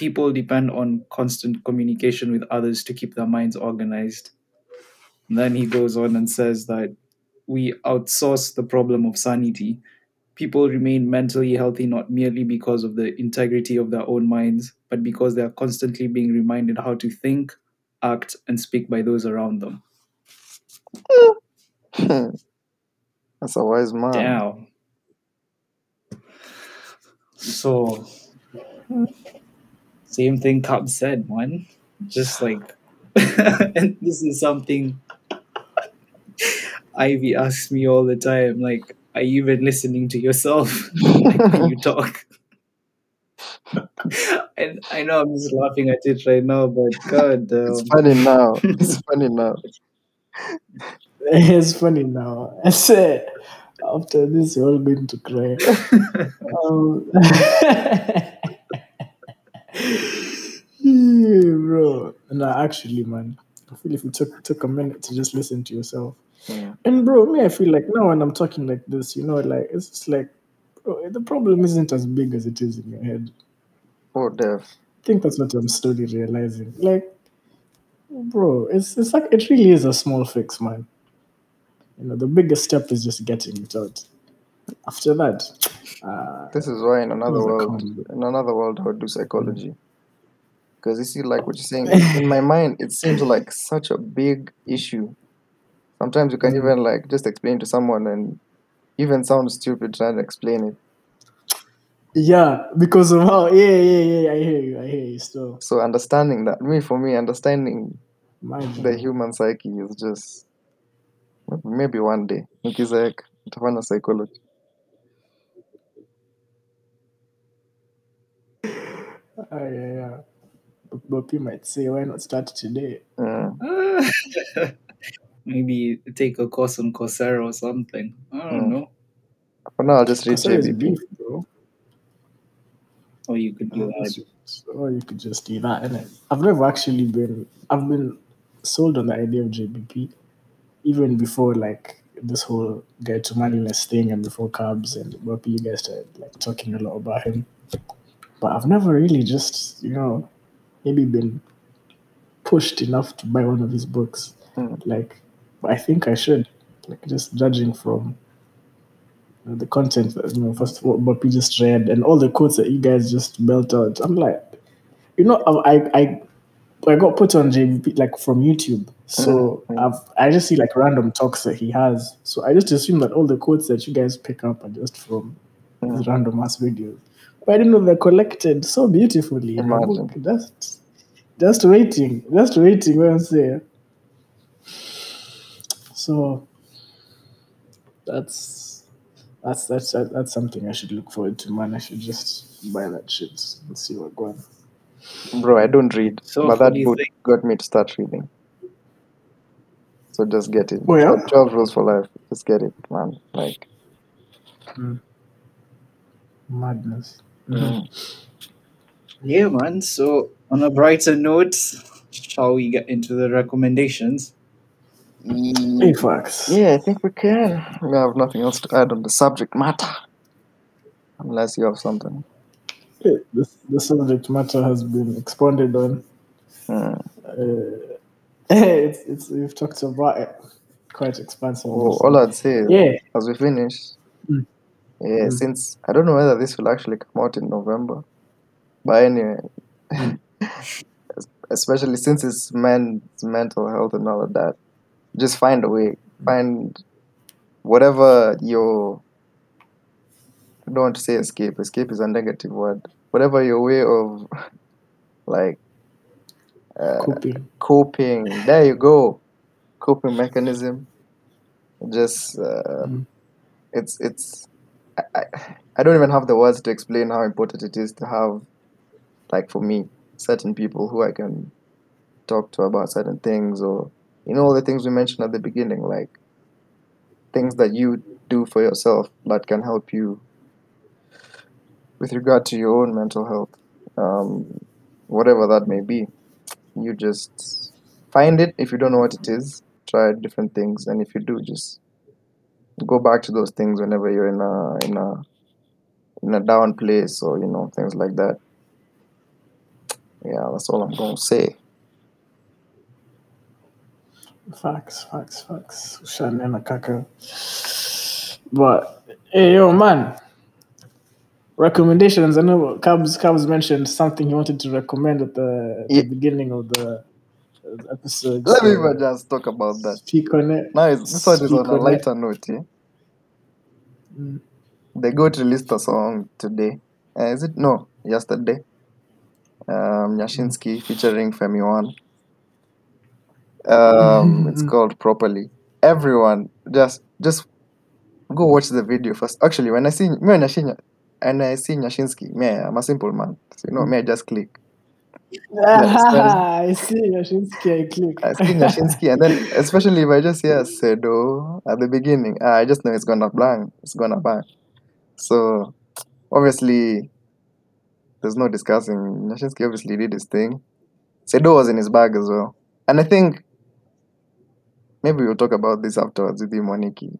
[SPEAKER 3] people depend on constant communication with others to keep their minds organized. And then he goes on and says that we outsource the problem of sanity. People remain mentally healthy not merely because of the integrity of their own minds, but because they are constantly being reminded how to think, act, and speak by those around them.
[SPEAKER 1] That's a wise man.
[SPEAKER 3] Damn. So, same thing Cap said, man. Just like, and this is something Ivy asks me all the time. Like, are you even listening to yourself like, when you talk? and I know I'm just laughing at it right now, but god damn.
[SPEAKER 1] It's funny now. It's funny now.
[SPEAKER 2] It's funny now. I said after this you're all going to cry. Um, yeah, No, actually, man. I feel if you took took a minute to just listen to yourself.
[SPEAKER 1] Yeah.
[SPEAKER 2] And bro, me, I feel like now when I'm talking like this, you know, like it's just like bro, the problem isn't as big as it is in your head.
[SPEAKER 1] Oh, Dev.
[SPEAKER 2] I think that's what I'm slowly realizing. Like, bro, it's it's like it really is a small fix, man. You know, the biggest step is just getting it out. After that, uh,
[SPEAKER 1] This is why in another world, in another world, I would do psychology. Because you see, like what you're saying, in my mind, it seems like such a big issue. Sometimes you can
[SPEAKER 2] Mm.
[SPEAKER 1] even like just explain to someone and even sound stupid trying to explain it.
[SPEAKER 2] yeah, because of how, yeah, yeah, yeah, I hear you, I hear you. Still,
[SPEAKER 1] So understanding that, me for me, understanding
[SPEAKER 2] mind
[SPEAKER 1] the human psyche is just maybe one day. Nikizeeka nitafanya psychology.
[SPEAKER 2] Ah, yeah, yeah. But, but you might say, why not start today?
[SPEAKER 3] Maybe take a course on Coursera or something. I don't
[SPEAKER 1] Mm.
[SPEAKER 3] know.
[SPEAKER 1] For now, I'll just read
[SPEAKER 2] Coursera
[SPEAKER 1] JBP.
[SPEAKER 2] beef, bro.
[SPEAKER 3] Or you could do that.
[SPEAKER 2] Or you could just do that, innit? I've never actually been, I've been sold on the idea of JBP even before like this whole get to manliness thing and before cabs and Boppy, you guys started like talking a lot about him. But I've never really just, you know, maybe been pushed enough to buy one of his books.
[SPEAKER 1] Mm.
[SPEAKER 2] Like, I think I should. Like, just judging from you know, the content that, you know, first of all, Boppy just read and all the quotes that you guys just belt out. I'm like, you know, I, I, I got put on JBP like from YouTube. So
[SPEAKER 1] Mm, mm.
[SPEAKER 2] I've I just see like random talks that he has. So I just assume that all the quotes that you guys pick up are just from these random ass videos. But I didn't know they're collected so beautifully in a
[SPEAKER 1] Imagine.
[SPEAKER 2] book. Just just waiting. Just waiting when I say. So that's that's that's that's something I should look forward to, man. I should just buy that shit and see what going.
[SPEAKER 1] Bro, I don't read,
[SPEAKER 3] So,
[SPEAKER 1] but that book
[SPEAKER 3] think?
[SPEAKER 1] got me to start reading. So just get it.
[SPEAKER 2] Oh, yeah?
[SPEAKER 1] 12 12 rules for life. Just get it, man. Like, hmm.
[SPEAKER 2] Madness.
[SPEAKER 1] Mm.
[SPEAKER 3] Yeah, man. So, on a brighter note, shall we get into the recommendations?
[SPEAKER 2] Hey, facts.
[SPEAKER 1] Yeah, I think we can. We have nothing else to add on the subject matter. Unless you have something.
[SPEAKER 2] Yeah, The, the subject matter has been expanded on.
[SPEAKER 1] Mm.
[SPEAKER 2] Uh, it's, it's we've talked about it quite expansively.
[SPEAKER 1] Oh, all I'd say is,
[SPEAKER 2] yeah,
[SPEAKER 1] as we finish,
[SPEAKER 2] Mm.
[SPEAKER 1] Yeah,
[SPEAKER 2] Mm.
[SPEAKER 1] since I don't know whether this will actually come out in November, but anyway, especially since it's men's mental health and all of that, just find a way, find whatever your I don't want to say escape. Escape is a negative word. Whatever your way of like uh,
[SPEAKER 2] coping.
[SPEAKER 1] coping. There you go. Coping mechanism. Just uh,
[SPEAKER 2] Mm.
[SPEAKER 1] it's it's I, I, don't even have the words to explain how important it is to have like for me certain people who I can talk to about certain things or you know all the things we mentioned at the beginning like things that you do for yourself that can help you with regard to your own mental health um, whatever that may be. You just find it. If you don't know what it is try different things. And if you do just go back to those things whenever you're in a in a in a down place or you know things like that yeah that's all i'm gonna say
[SPEAKER 2] Facts, facts, facts. Ushanena kaka. But hey, yo, man. Recommendations. I know Cubs Cubs mentioned something he wanted to recommend at the, at the
[SPEAKER 1] Yeah.
[SPEAKER 2] beginning of the episode.
[SPEAKER 1] let me just talk about that
[SPEAKER 2] Speak on it.
[SPEAKER 1] now it's, this one is on a
[SPEAKER 2] on it.
[SPEAKER 1] lighter note yeah?
[SPEAKER 2] Mm.
[SPEAKER 1] they got released a song today uh, is it no yesterday um Nyashinski featuring Femi One um it's called properly everyone just just go watch the video first actually when i see me when i see Nya- and i see Nyashinski me i'm a simple man so you know me i just click
[SPEAKER 2] Ah, I see Yashinsky. I click.
[SPEAKER 1] i see Nyashinski and then especially if i just hear sedo at the beginning ah, i just know it's gonna bang it's gonna bang so obviously there's no discussing Nyashinski obviously did his thing sedo was in his bag as well and i think maybe we'll talk about this afterwards with you, Moniki,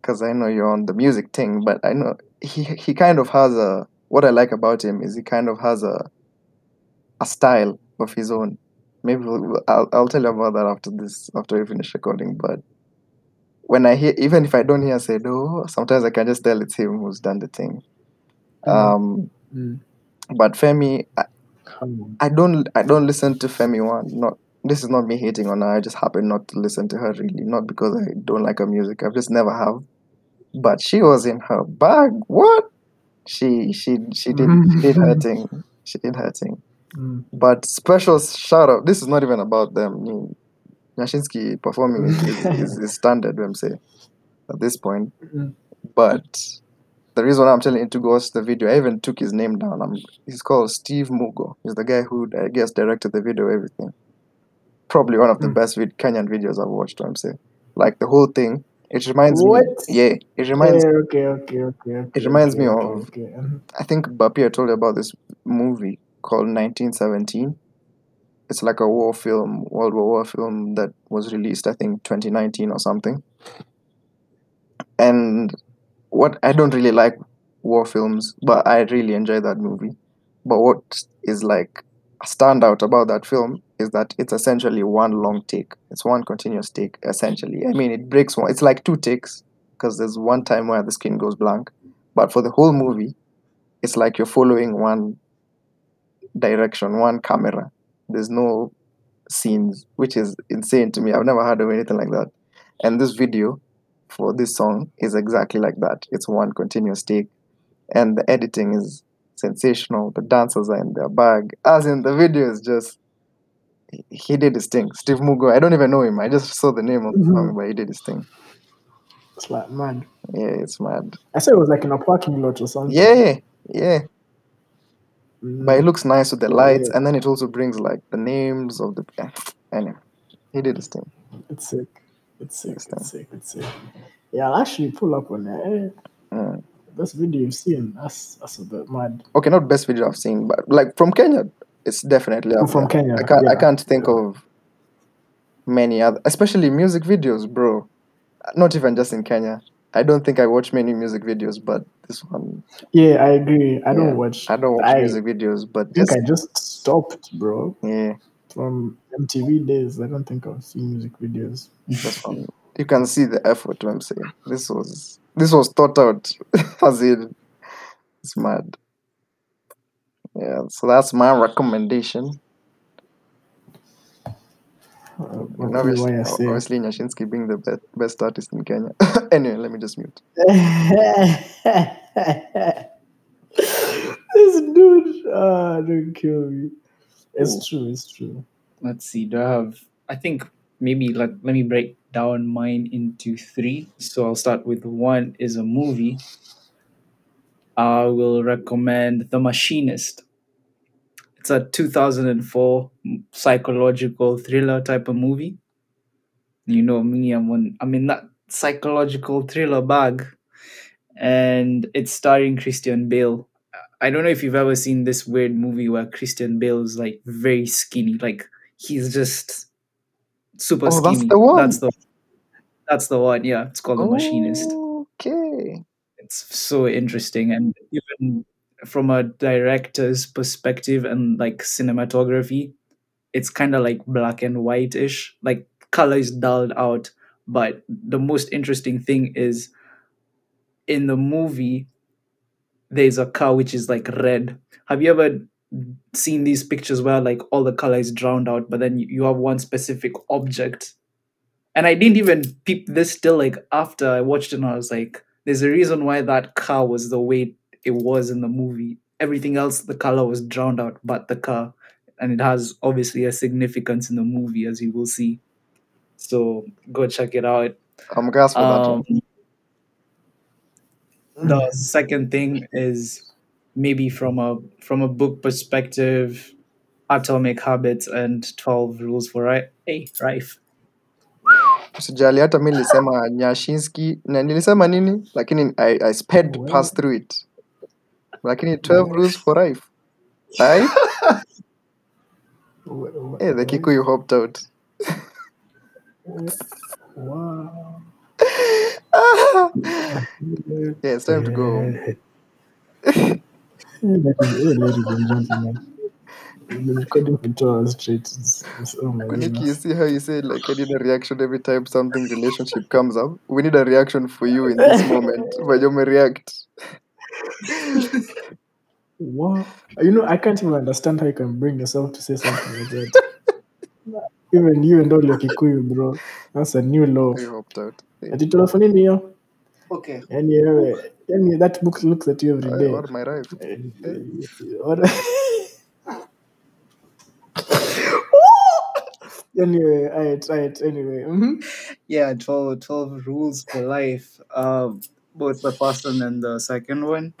[SPEAKER 1] because I know you're on the music thing, but I know he he kind of has a what I like about him is he kind of has a a style of his own. Maybe we'll, I'll I'll tell you about that after this after we finish recording. But when I hear even if I don't hear Sedo, sometimes I can just tell it's him who's done the thing.
[SPEAKER 2] Mm.
[SPEAKER 1] Um,
[SPEAKER 2] Mm.
[SPEAKER 1] but Femi, I, I don't I don't listen to Femi one. Not this is not me hating on her. I just happen not to listen to her really. Not because I don't like her music. I've just never have. But she was in her bag. What? She she she did she did her thing. She did her thing.
[SPEAKER 2] Mm.
[SPEAKER 1] But special shout out. This is not even about them. Yashinsky performing is, is, is, standard. I'm say at this point.
[SPEAKER 2] Mm.
[SPEAKER 1] But the reason I'm telling you to go watch the video, I even took his name down. I'm, he's called Steve Mugo. He's the guy who I guess directed the video, everything. Probably one of the
[SPEAKER 2] Mm.
[SPEAKER 1] best vid- Kenyan videos I've watched. I'm saying, like the whole thing. It reminds
[SPEAKER 2] What?
[SPEAKER 1] me. Yeah, it reminds.
[SPEAKER 2] Yeah, okay, okay, okay, okay.
[SPEAKER 1] It reminds
[SPEAKER 2] okay,
[SPEAKER 1] me
[SPEAKER 2] okay,
[SPEAKER 1] of-
[SPEAKER 2] Okay. mhm.
[SPEAKER 1] I think Bapi told you about this movie called 1917. It's like a war film, World War War film that was released, I think, 2019 or something. and what I don't really like war films, but I really enjoy that movie. But what is like a standout about that film is that it's essentially one long take. It's one continuous take, essentially. I mean, it breaks one. It's like two takes because there's one time where the screen goes blank, but for the whole movie, it's like you're following one direction, one camera. There's no scenes, which is insane to me. I've never heard of anything like that. And this video for this song is exactly like that. It's one continuous take, and the editing is sensational. The dancers are in their bag. As in the video is just he- did his thing. Steve Mugo. I don't even know him. I just saw the name of the mm-hmm. song, but he did his thing.
[SPEAKER 2] It's like mad.
[SPEAKER 1] Yeah, it's mad.
[SPEAKER 2] I said it was like in a parking lot or something.
[SPEAKER 1] Yeah, yeah. But it looks nice with the lights,
[SPEAKER 2] yeah,
[SPEAKER 1] and then it also brings like the names of the. Anyway, he did his thing.
[SPEAKER 2] it's sick. It's sick.
[SPEAKER 1] Thing.
[SPEAKER 2] It's sick. It's sick. Yeah, I'll actually pull up on it. Eh,
[SPEAKER 1] Mm.
[SPEAKER 2] this video you've seen, that's that's a bit mad.
[SPEAKER 1] Okay, not best video I've seen, but like from Kenya, it's definitely up
[SPEAKER 2] From. Kenya,
[SPEAKER 1] I can't I can't think of many other, especially music videos, bro. Not even just in Kenya. I don't think I watch many music videos, but this one,
[SPEAKER 2] Yeah, I agree. I
[SPEAKER 1] yeah,
[SPEAKER 2] don't watch.
[SPEAKER 1] I don't watch
[SPEAKER 2] I
[SPEAKER 1] music videos, but
[SPEAKER 2] think I just stopped, bro.
[SPEAKER 1] yeah,
[SPEAKER 2] From MTV days, I don't think I've seen music videos.
[SPEAKER 1] this one. You can see the effort. I'm saying, this was this was thought out, as in it's mad. Yeah, so that's my recommendation.
[SPEAKER 2] Uh,
[SPEAKER 1] And
[SPEAKER 2] okay,
[SPEAKER 1] obviously,
[SPEAKER 2] why I say.
[SPEAKER 1] obviously Nyashinski being the best, best artist in Kenya. anyway, let me just mute.
[SPEAKER 2] this dude, ah, don't kill me. It's
[SPEAKER 3] Ooh.
[SPEAKER 2] true. It's true.
[SPEAKER 3] Let's see. Do I have? I think maybe let let me break down mine into three. So I'll start with one is a movie. I will recommend The Machinist. It's a 2004 psychological thriller type of movie. You know me, I'm on, I'm in that psychological thriller bag, and it's starring Christian Bale. I don't know if you've ever seen this weird movie where Christian Bale is like very skinny, like he's just super
[SPEAKER 1] Oh, that's
[SPEAKER 3] skinny.
[SPEAKER 1] the one.
[SPEAKER 3] That's the that's the one. Yeah, it's called The Machinist
[SPEAKER 1] Okay.
[SPEAKER 3] it's so interesting and even from a director's perspective and like cinematography it's kind of like black and white-ish. Like color is dulled out but the most interesting thing is in the movie there's a car which is like red. Have you ever seen these pictures where like all the color is drowned out but then you have one specific object? And I didn't even peep this till like after I watched it and I was like, there's a reason why that car was the way it was in the movie. Everything else, the color was drowned out, but the car. And it has obviously a significance in the movie, as you will see. So go check it out.
[SPEAKER 1] I'm gas for
[SPEAKER 3] Um, the second thing is maybe from a from a book perspective, Atomic Habits and 12 Rules for hey, Life.
[SPEAKER 1] Usijali hata mi nilisema Nyashinski na nilisema nini lakini I, I sped
[SPEAKER 2] Well,
[SPEAKER 1] past through it. Lakini 12 rules for life.
[SPEAKER 2] Well,
[SPEAKER 1] Hey, the Kikuyu hopped out.
[SPEAKER 2] wow.
[SPEAKER 1] yeah, it's time to go home.
[SPEAKER 2] Ladies ladies and gentlemen, recording for two hours straight. It's, it's, oh my
[SPEAKER 1] Kuniki, you see how you say like I need a reaction every time something relationship comes up? We need a reaction for you in this moment. When you may react.
[SPEAKER 2] Wow. You know, I can't even understand how you can bring yourself to say something like that. Even you and all your Kikuyu, bro. That's a new law.
[SPEAKER 1] You hopped out. Yeah.
[SPEAKER 2] Ati telephone niyo.
[SPEAKER 3] Okay.
[SPEAKER 2] Yani wewe, yani that book looks at you every
[SPEAKER 1] I
[SPEAKER 2] day.
[SPEAKER 1] or my life.
[SPEAKER 2] Eh,
[SPEAKER 1] Eh?
[SPEAKER 2] What? anyway, alright, alright, anyway. mhm.
[SPEAKER 3] Yeah, 12, 12 rules for life. Um, both the first one and the second one.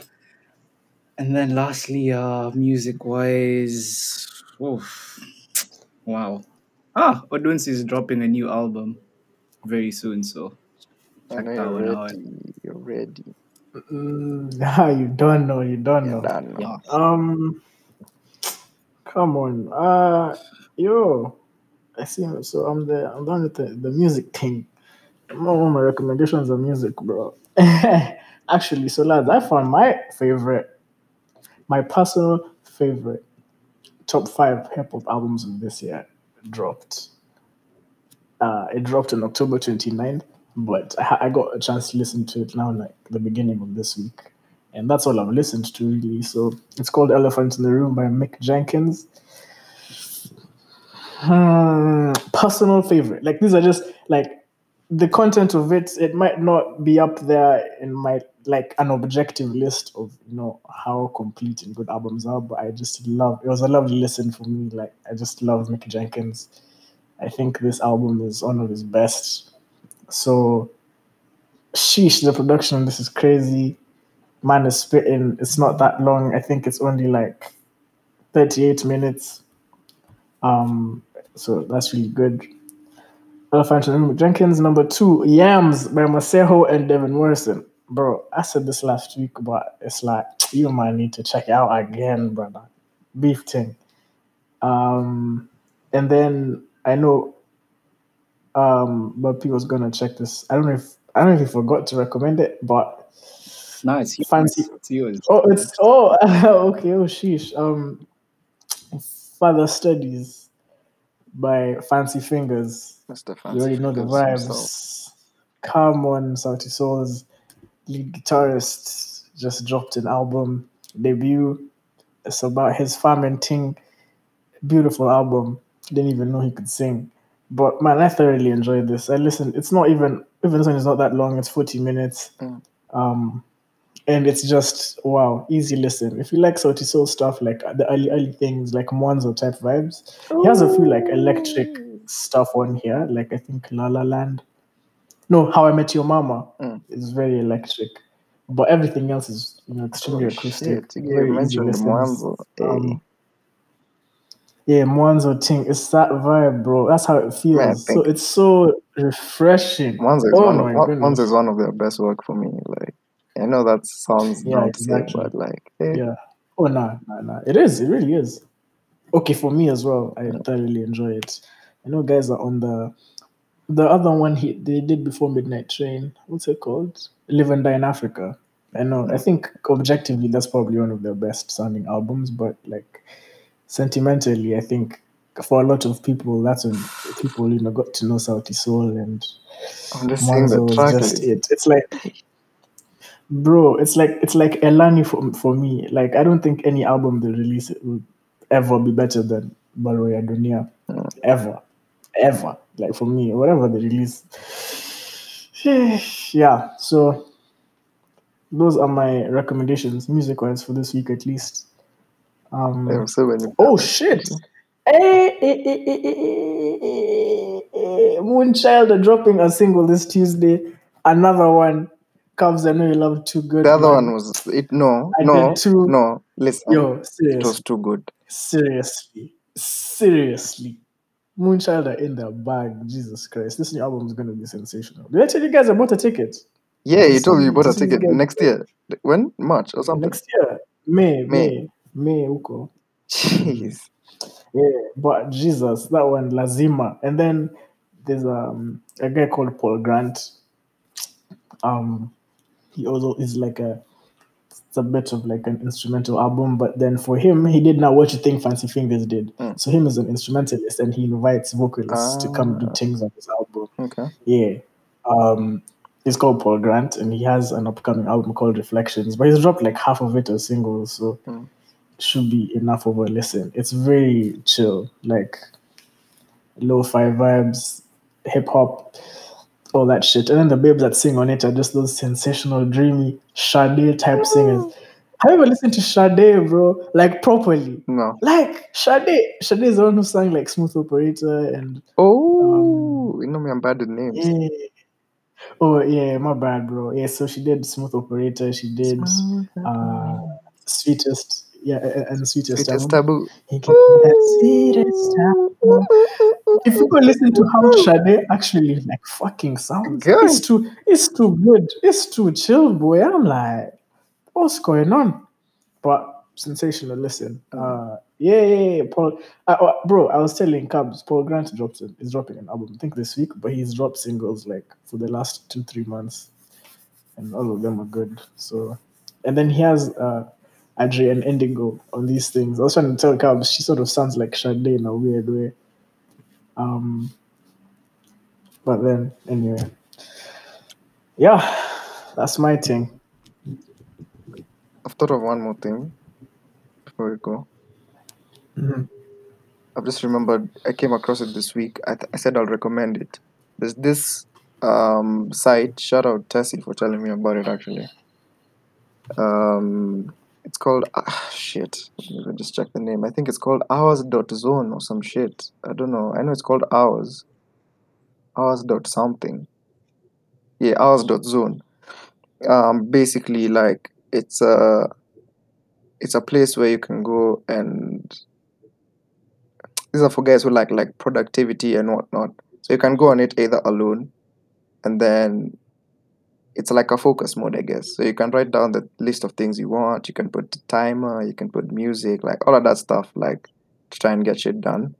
[SPEAKER 3] And then lastly, uh, music wise, oof, wow. Ah, Odunsi is dropping a new album very soon, so
[SPEAKER 1] I
[SPEAKER 3] check
[SPEAKER 1] know
[SPEAKER 3] that
[SPEAKER 1] you're
[SPEAKER 3] one out.
[SPEAKER 1] ready. You're ready.
[SPEAKER 2] Mm, ah, you don't know, you don't
[SPEAKER 1] You're
[SPEAKER 2] know.
[SPEAKER 3] Yeah.
[SPEAKER 2] Um, come on. Uh, yo, I see. So I'm the I'm done with the, the music thing. All my recommendations are music, bro. Actually, so lads, I found my favorite, my personal favorite top five hip hop albums of this year dropped. Uh, it dropped on October 29th, but I, I got a chance to listen to it now, like the beginning of this week. And that's all I've listened to, really. So it's called Elephant in the Room by Mick Jenkins. Hmm, personal favorite. Like, these are just like the content of it, it might not be up there in my like an objective list of you know how complete and good albums are, but I just love it was a lovely listen for me. Like I just love Mick Jenkins. I think this album is one of his best. So sheesh, the production this is crazy. Man is spitting, it's not that long. I think it's only like 38 minutes. Um, so that's really good. Elephant Jenkins. Number two, Yams by Masego and Devin Morrison. Bro, I said this last week, but it's like you might need to check it out again, brother. Beef thing. Um, and then I know um but people's gonna check this. I don't know if I don't know if you forgot to recommend it, but
[SPEAKER 3] No, it's yours.
[SPEAKER 2] Fancy-
[SPEAKER 3] It's yours.
[SPEAKER 2] oh it's oh okay, oh sheesh. Um Father Studies by Fancy Fingers.
[SPEAKER 1] Mr.
[SPEAKER 2] You already know the
[SPEAKER 1] Fingers himself.
[SPEAKER 2] vibes. Come on, Sauti Sol's lead guitarist just dropped an album debut. It's about his fermenting. Beautiful album. Didn't even know he could sing. But man, I thoroughly enjoyed this. I listened. It's not even even this one is not that long. It's forty minutes.
[SPEAKER 1] Mm.
[SPEAKER 2] Um, and it's just wow, easy listen. If you like Sauti Sol stuff, like the early early things, like Mwanzo type vibes, he has a few like electric stuff on here. Like I think La La Land. No, How I Met Your Mama
[SPEAKER 1] Mm.
[SPEAKER 2] is very electric, but everything else is you know extremely
[SPEAKER 1] Oh,
[SPEAKER 2] acoustic.
[SPEAKER 1] shit,
[SPEAKER 2] very easy
[SPEAKER 1] mentioned
[SPEAKER 2] listens.
[SPEAKER 1] Mwanzo. Hey.
[SPEAKER 2] Um, yeah, Mwanzo thing. It's that vibe, bro. That's how it feels.
[SPEAKER 1] Man,
[SPEAKER 2] so it's so refreshing.
[SPEAKER 1] Mwanzo is
[SPEAKER 2] oh
[SPEAKER 1] one
[SPEAKER 2] my
[SPEAKER 1] of
[SPEAKER 2] goodness.
[SPEAKER 1] Mwanzo is one of their best work for me. Like I know that sounds
[SPEAKER 2] Yeah,
[SPEAKER 1] dumb eh,
[SPEAKER 2] exactly.
[SPEAKER 1] to but like hey,
[SPEAKER 2] Yeah. Oh no, no, no. It is. It really is. Okay, for me as well. I
[SPEAKER 1] Yeah.
[SPEAKER 2] thoroughly enjoy it. I know guys are on the the other one he they did before Midnight Train. What's it called? Live and Die in Afrika. I know. I think objectively that's probably one of their best sounding albums, but like sentimentally, I think for a lot of people, that's when people you know got to know Sauti Sol and
[SPEAKER 1] I'm just seeing the
[SPEAKER 2] Mwanzo was
[SPEAKER 1] track
[SPEAKER 2] just
[SPEAKER 1] list.
[SPEAKER 2] it. It's like, bro, it's like it's like Elani for for me. Like I don't think any album they release will ever be better than Barua ya Dunia,
[SPEAKER 1] Mm.
[SPEAKER 2] ever, ever. Like for me, whatever they release, yeah. So those are my recommendations, music wise, for this week at least. Um,
[SPEAKER 1] There are so many.
[SPEAKER 2] Oh shit! Hey, hey, hey, hey, hey, hey, hey, hey. Moonchild are dropping a single this Tuesday. Another one. Cubs, I know you love too good.
[SPEAKER 1] The other one was it. No,
[SPEAKER 2] I
[SPEAKER 1] no,
[SPEAKER 2] too.
[SPEAKER 1] no. Listen,
[SPEAKER 2] Yo,
[SPEAKER 1] it was too good.
[SPEAKER 2] seriously, seriously. Moonchild are in their bag. Jesus Christ, this new album is gonna be sensational. Did I tell you guys about a ticket
[SPEAKER 1] Yeah, you told me you bought a ticket next year. When March or something.
[SPEAKER 2] next year? May,
[SPEAKER 1] May.
[SPEAKER 2] May, May, Uko.
[SPEAKER 1] Jeez.
[SPEAKER 2] Yeah, but Jesus, that one Lazima, and then there's um a guy called Paul Grant. Um, he also is like a it's a bit of like an instrumental album, but then for him, he did not what you think Fancy Fingers did.
[SPEAKER 1] Mm.
[SPEAKER 2] So him is an instrumentalist, and he invites vocalists to come do
[SPEAKER 1] Ah.
[SPEAKER 2] things on his album.
[SPEAKER 1] Okay.
[SPEAKER 2] Yeah. Um, he's called Paul Grant, and he has an upcoming album called Reflections, but he's dropped like half of it as singles, so
[SPEAKER 1] Mm.
[SPEAKER 2] should be enough of a listen. It's very chill, like lo-fi vibes, hip hop, all that shit. And then the babes that sing on it are just those sensational, dreamy Sade type singers. Have you ever listened to Sade, bro? Like properly.
[SPEAKER 1] No.
[SPEAKER 2] Like Sade. Sade is the one who sang like Smooth Operator and
[SPEAKER 1] Oh, you know me. I'm bad with names.
[SPEAKER 2] yeah. Oh yeah, my bad, bro. Yeah, so she did Smooth Operator. She did uh, Sweetest. Yeah, a- and Sweetest.
[SPEAKER 1] Sweetest
[SPEAKER 2] album.
[SPEAKER 1] taboo.
[SPEAKER 2] He gave me that sweetest album. If you go listen to how Sade actually like fucking sounds,
[SPEAKER 1] Good.
[SPEAKER 2] it's too it's too good. It's too chill, boy. I'm like, what's going on? But sensational. Listen, uh, yeah, yeah, yeah. Paul, uh, uh, bro, I was telling Cubs, Paul Grant dropped it. Is dropping an album. I think this week, but he's dropped singles like for the last two three months. and all of them are good. So, and then he has uh, Adrian Indigo on these things. I was trying to tell Cubs, she sort of sounds like Sade in a weird way. Um, but then anyway, yeah, that's my thing.
[SPEAKER 1] I've thought of one more thing before we go.
[SPEAKER 2] Mhm.
[SPEAKER 1] I've just remembered I came across it this week. I, th- I said I'll recommend it. There's this um site. Shout out Tessie for telling me about it. Actually, um, it's called ah, shit. Let me just check the name. I think it's called Hours Dot Zone or some shit. I don't know. I know it's called Hours. Hours dot something. Yeah, Hours.zone. Um, basically, like it's a it's a place where you can go and these are for guys who like like productivity and whatnot. So you can go on it either alone, and then it's like a focus mode, I guess. So you can write down the list of things you want. You can put the timer. You can put music, like all of that stuff, like to try and get shit done.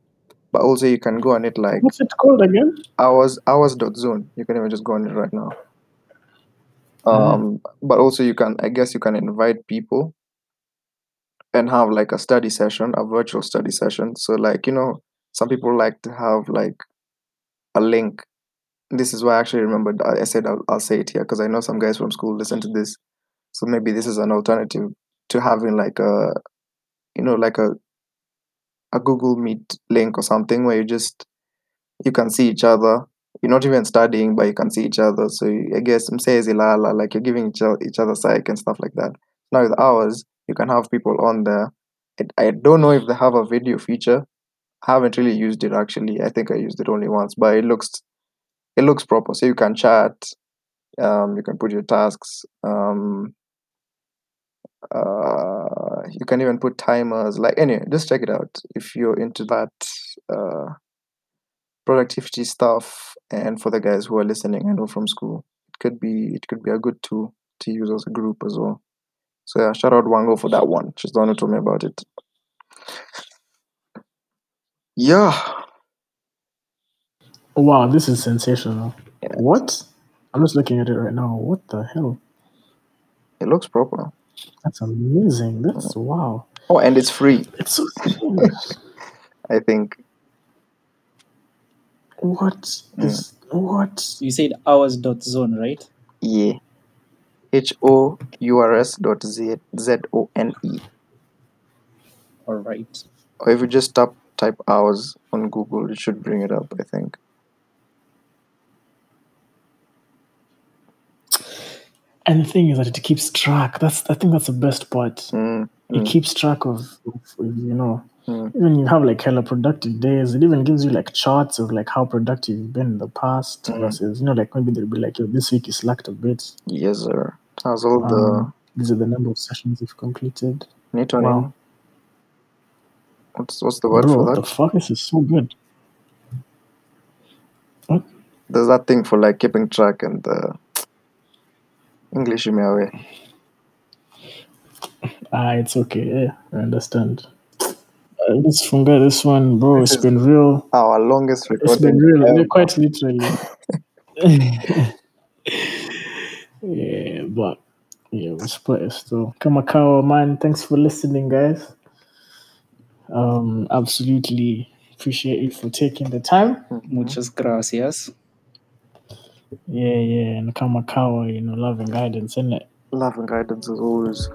[SPEAKER 1] But also you can go on it like
[SPEAKER 2] What's it called again?
[SPEAKER 1] hours hours dot zone. You can even just go on it right now.
[SPEAKER 2] Mhm.
[SPEAKER 1] Um, but also you can, I guess, you can invite people and have like a study session, a virtual study session. So like you know, some people like to have like a link. This is why I actually remembered. I I said I'll, I'll say it here because I know some guys from school listen to this. So maybe this is an alternative to having like a, you know, like a a Google Meet link or something where you just you can see each other. You're not even studying, but you can see each other. So you- I guess says ilala, like you're giving each other, each other psych and stuff like that. Now with ours, you can have people on there. It, I don't know if they have a video feature. I haven't really used it actually. I think I used it only once, but it looks it looks proper. So you can chat. Um, you can put your tasks. Um, uh, you can even put timers. Like anyway, just check it out if you're into that. Uh, productivity stuff and for the guys who are listening i know from school it could be it could be a good tool to use as a group as well so yeah shout out wango for that one she's the one who told me about it yeah Oh,
[SPEAKER 2] wow, this is sensational.
[SPEAKER 1] Yeah.
[SPEAKER 2] What? I'm just looking at it right now. What the hell?
[SPEAKER 1] it looks proper
[SPEAKER 2] That's amazing. That's wow.
[SPEAKER 1] oh and it's free
[SPEAKER 2] It's so strange.
[SPEAKER 1] i think
[SPEAKER 2] what is what?
[SPEAKER 3] You said hours dot zone, right?
[SPEAKER 1] yeah h o u r s dot z z o n e
[SPEAKER 3] All right.
[SPEAKER 1] or if you just tap type hours on google it should bring it up i think
[SPEAKER 2] And the thing is that it keeps track. That's I think that's the best part.
[SPEAKER 1] mm,
[SPEAKER 2] It
[SPEAKER 1] mm,
[SPEAKER 2] keeps track of, of, you know
[SPEAKER 1] mm.
[SPEAKER 2] even you have like hella productive days. It even gives you like charts of like how productive you've been in the past
[SPEAKER 1] Mhm.
[SPEAKER 2] versus you know like maybe they'll be like yo this week you slacked a bit.
[SPEAKER 1] yes sir how's all the
[SPEAKER 2] Um, these are the number of sessions you've completed.
[SPEAKER 1] Newton
[SPEAKER 2] Wow.
[SPEAKER 1] what's what's the word
[SPEAKER 2] Bro,
[SPEAKER 1] for
[SPEAKER 2] what
[SPEAKER 1] that
[SPEAKER 2] the fuck? This is so good.
[SPEAKER 1] there's that thing for like keeping track and the English in my way.
[SPEAKER 2] Ah, it's okay. Yeah, I understand. Uh, this funga, this one, bro, It's been real.
[SPEAKER 1] Our longest record.
[SPEAKER 2] It's been real,
[SPEAKER 1] ever.
[SPEAKER 2] quite literally. yeah, but yeah, we split it still. Kamakawa, man, thanks for listening, guys. Um, absolutely appreciate you for taking the time.
[SPEAKER 1] Mhm.
[SPEAKER 3] Muchas gracias.
[SPEAKER 2] Yeah, yeah, and Kamakawa, you know, love and guidance, isn't it?
[SPEAKER 1] Love and guidance as always.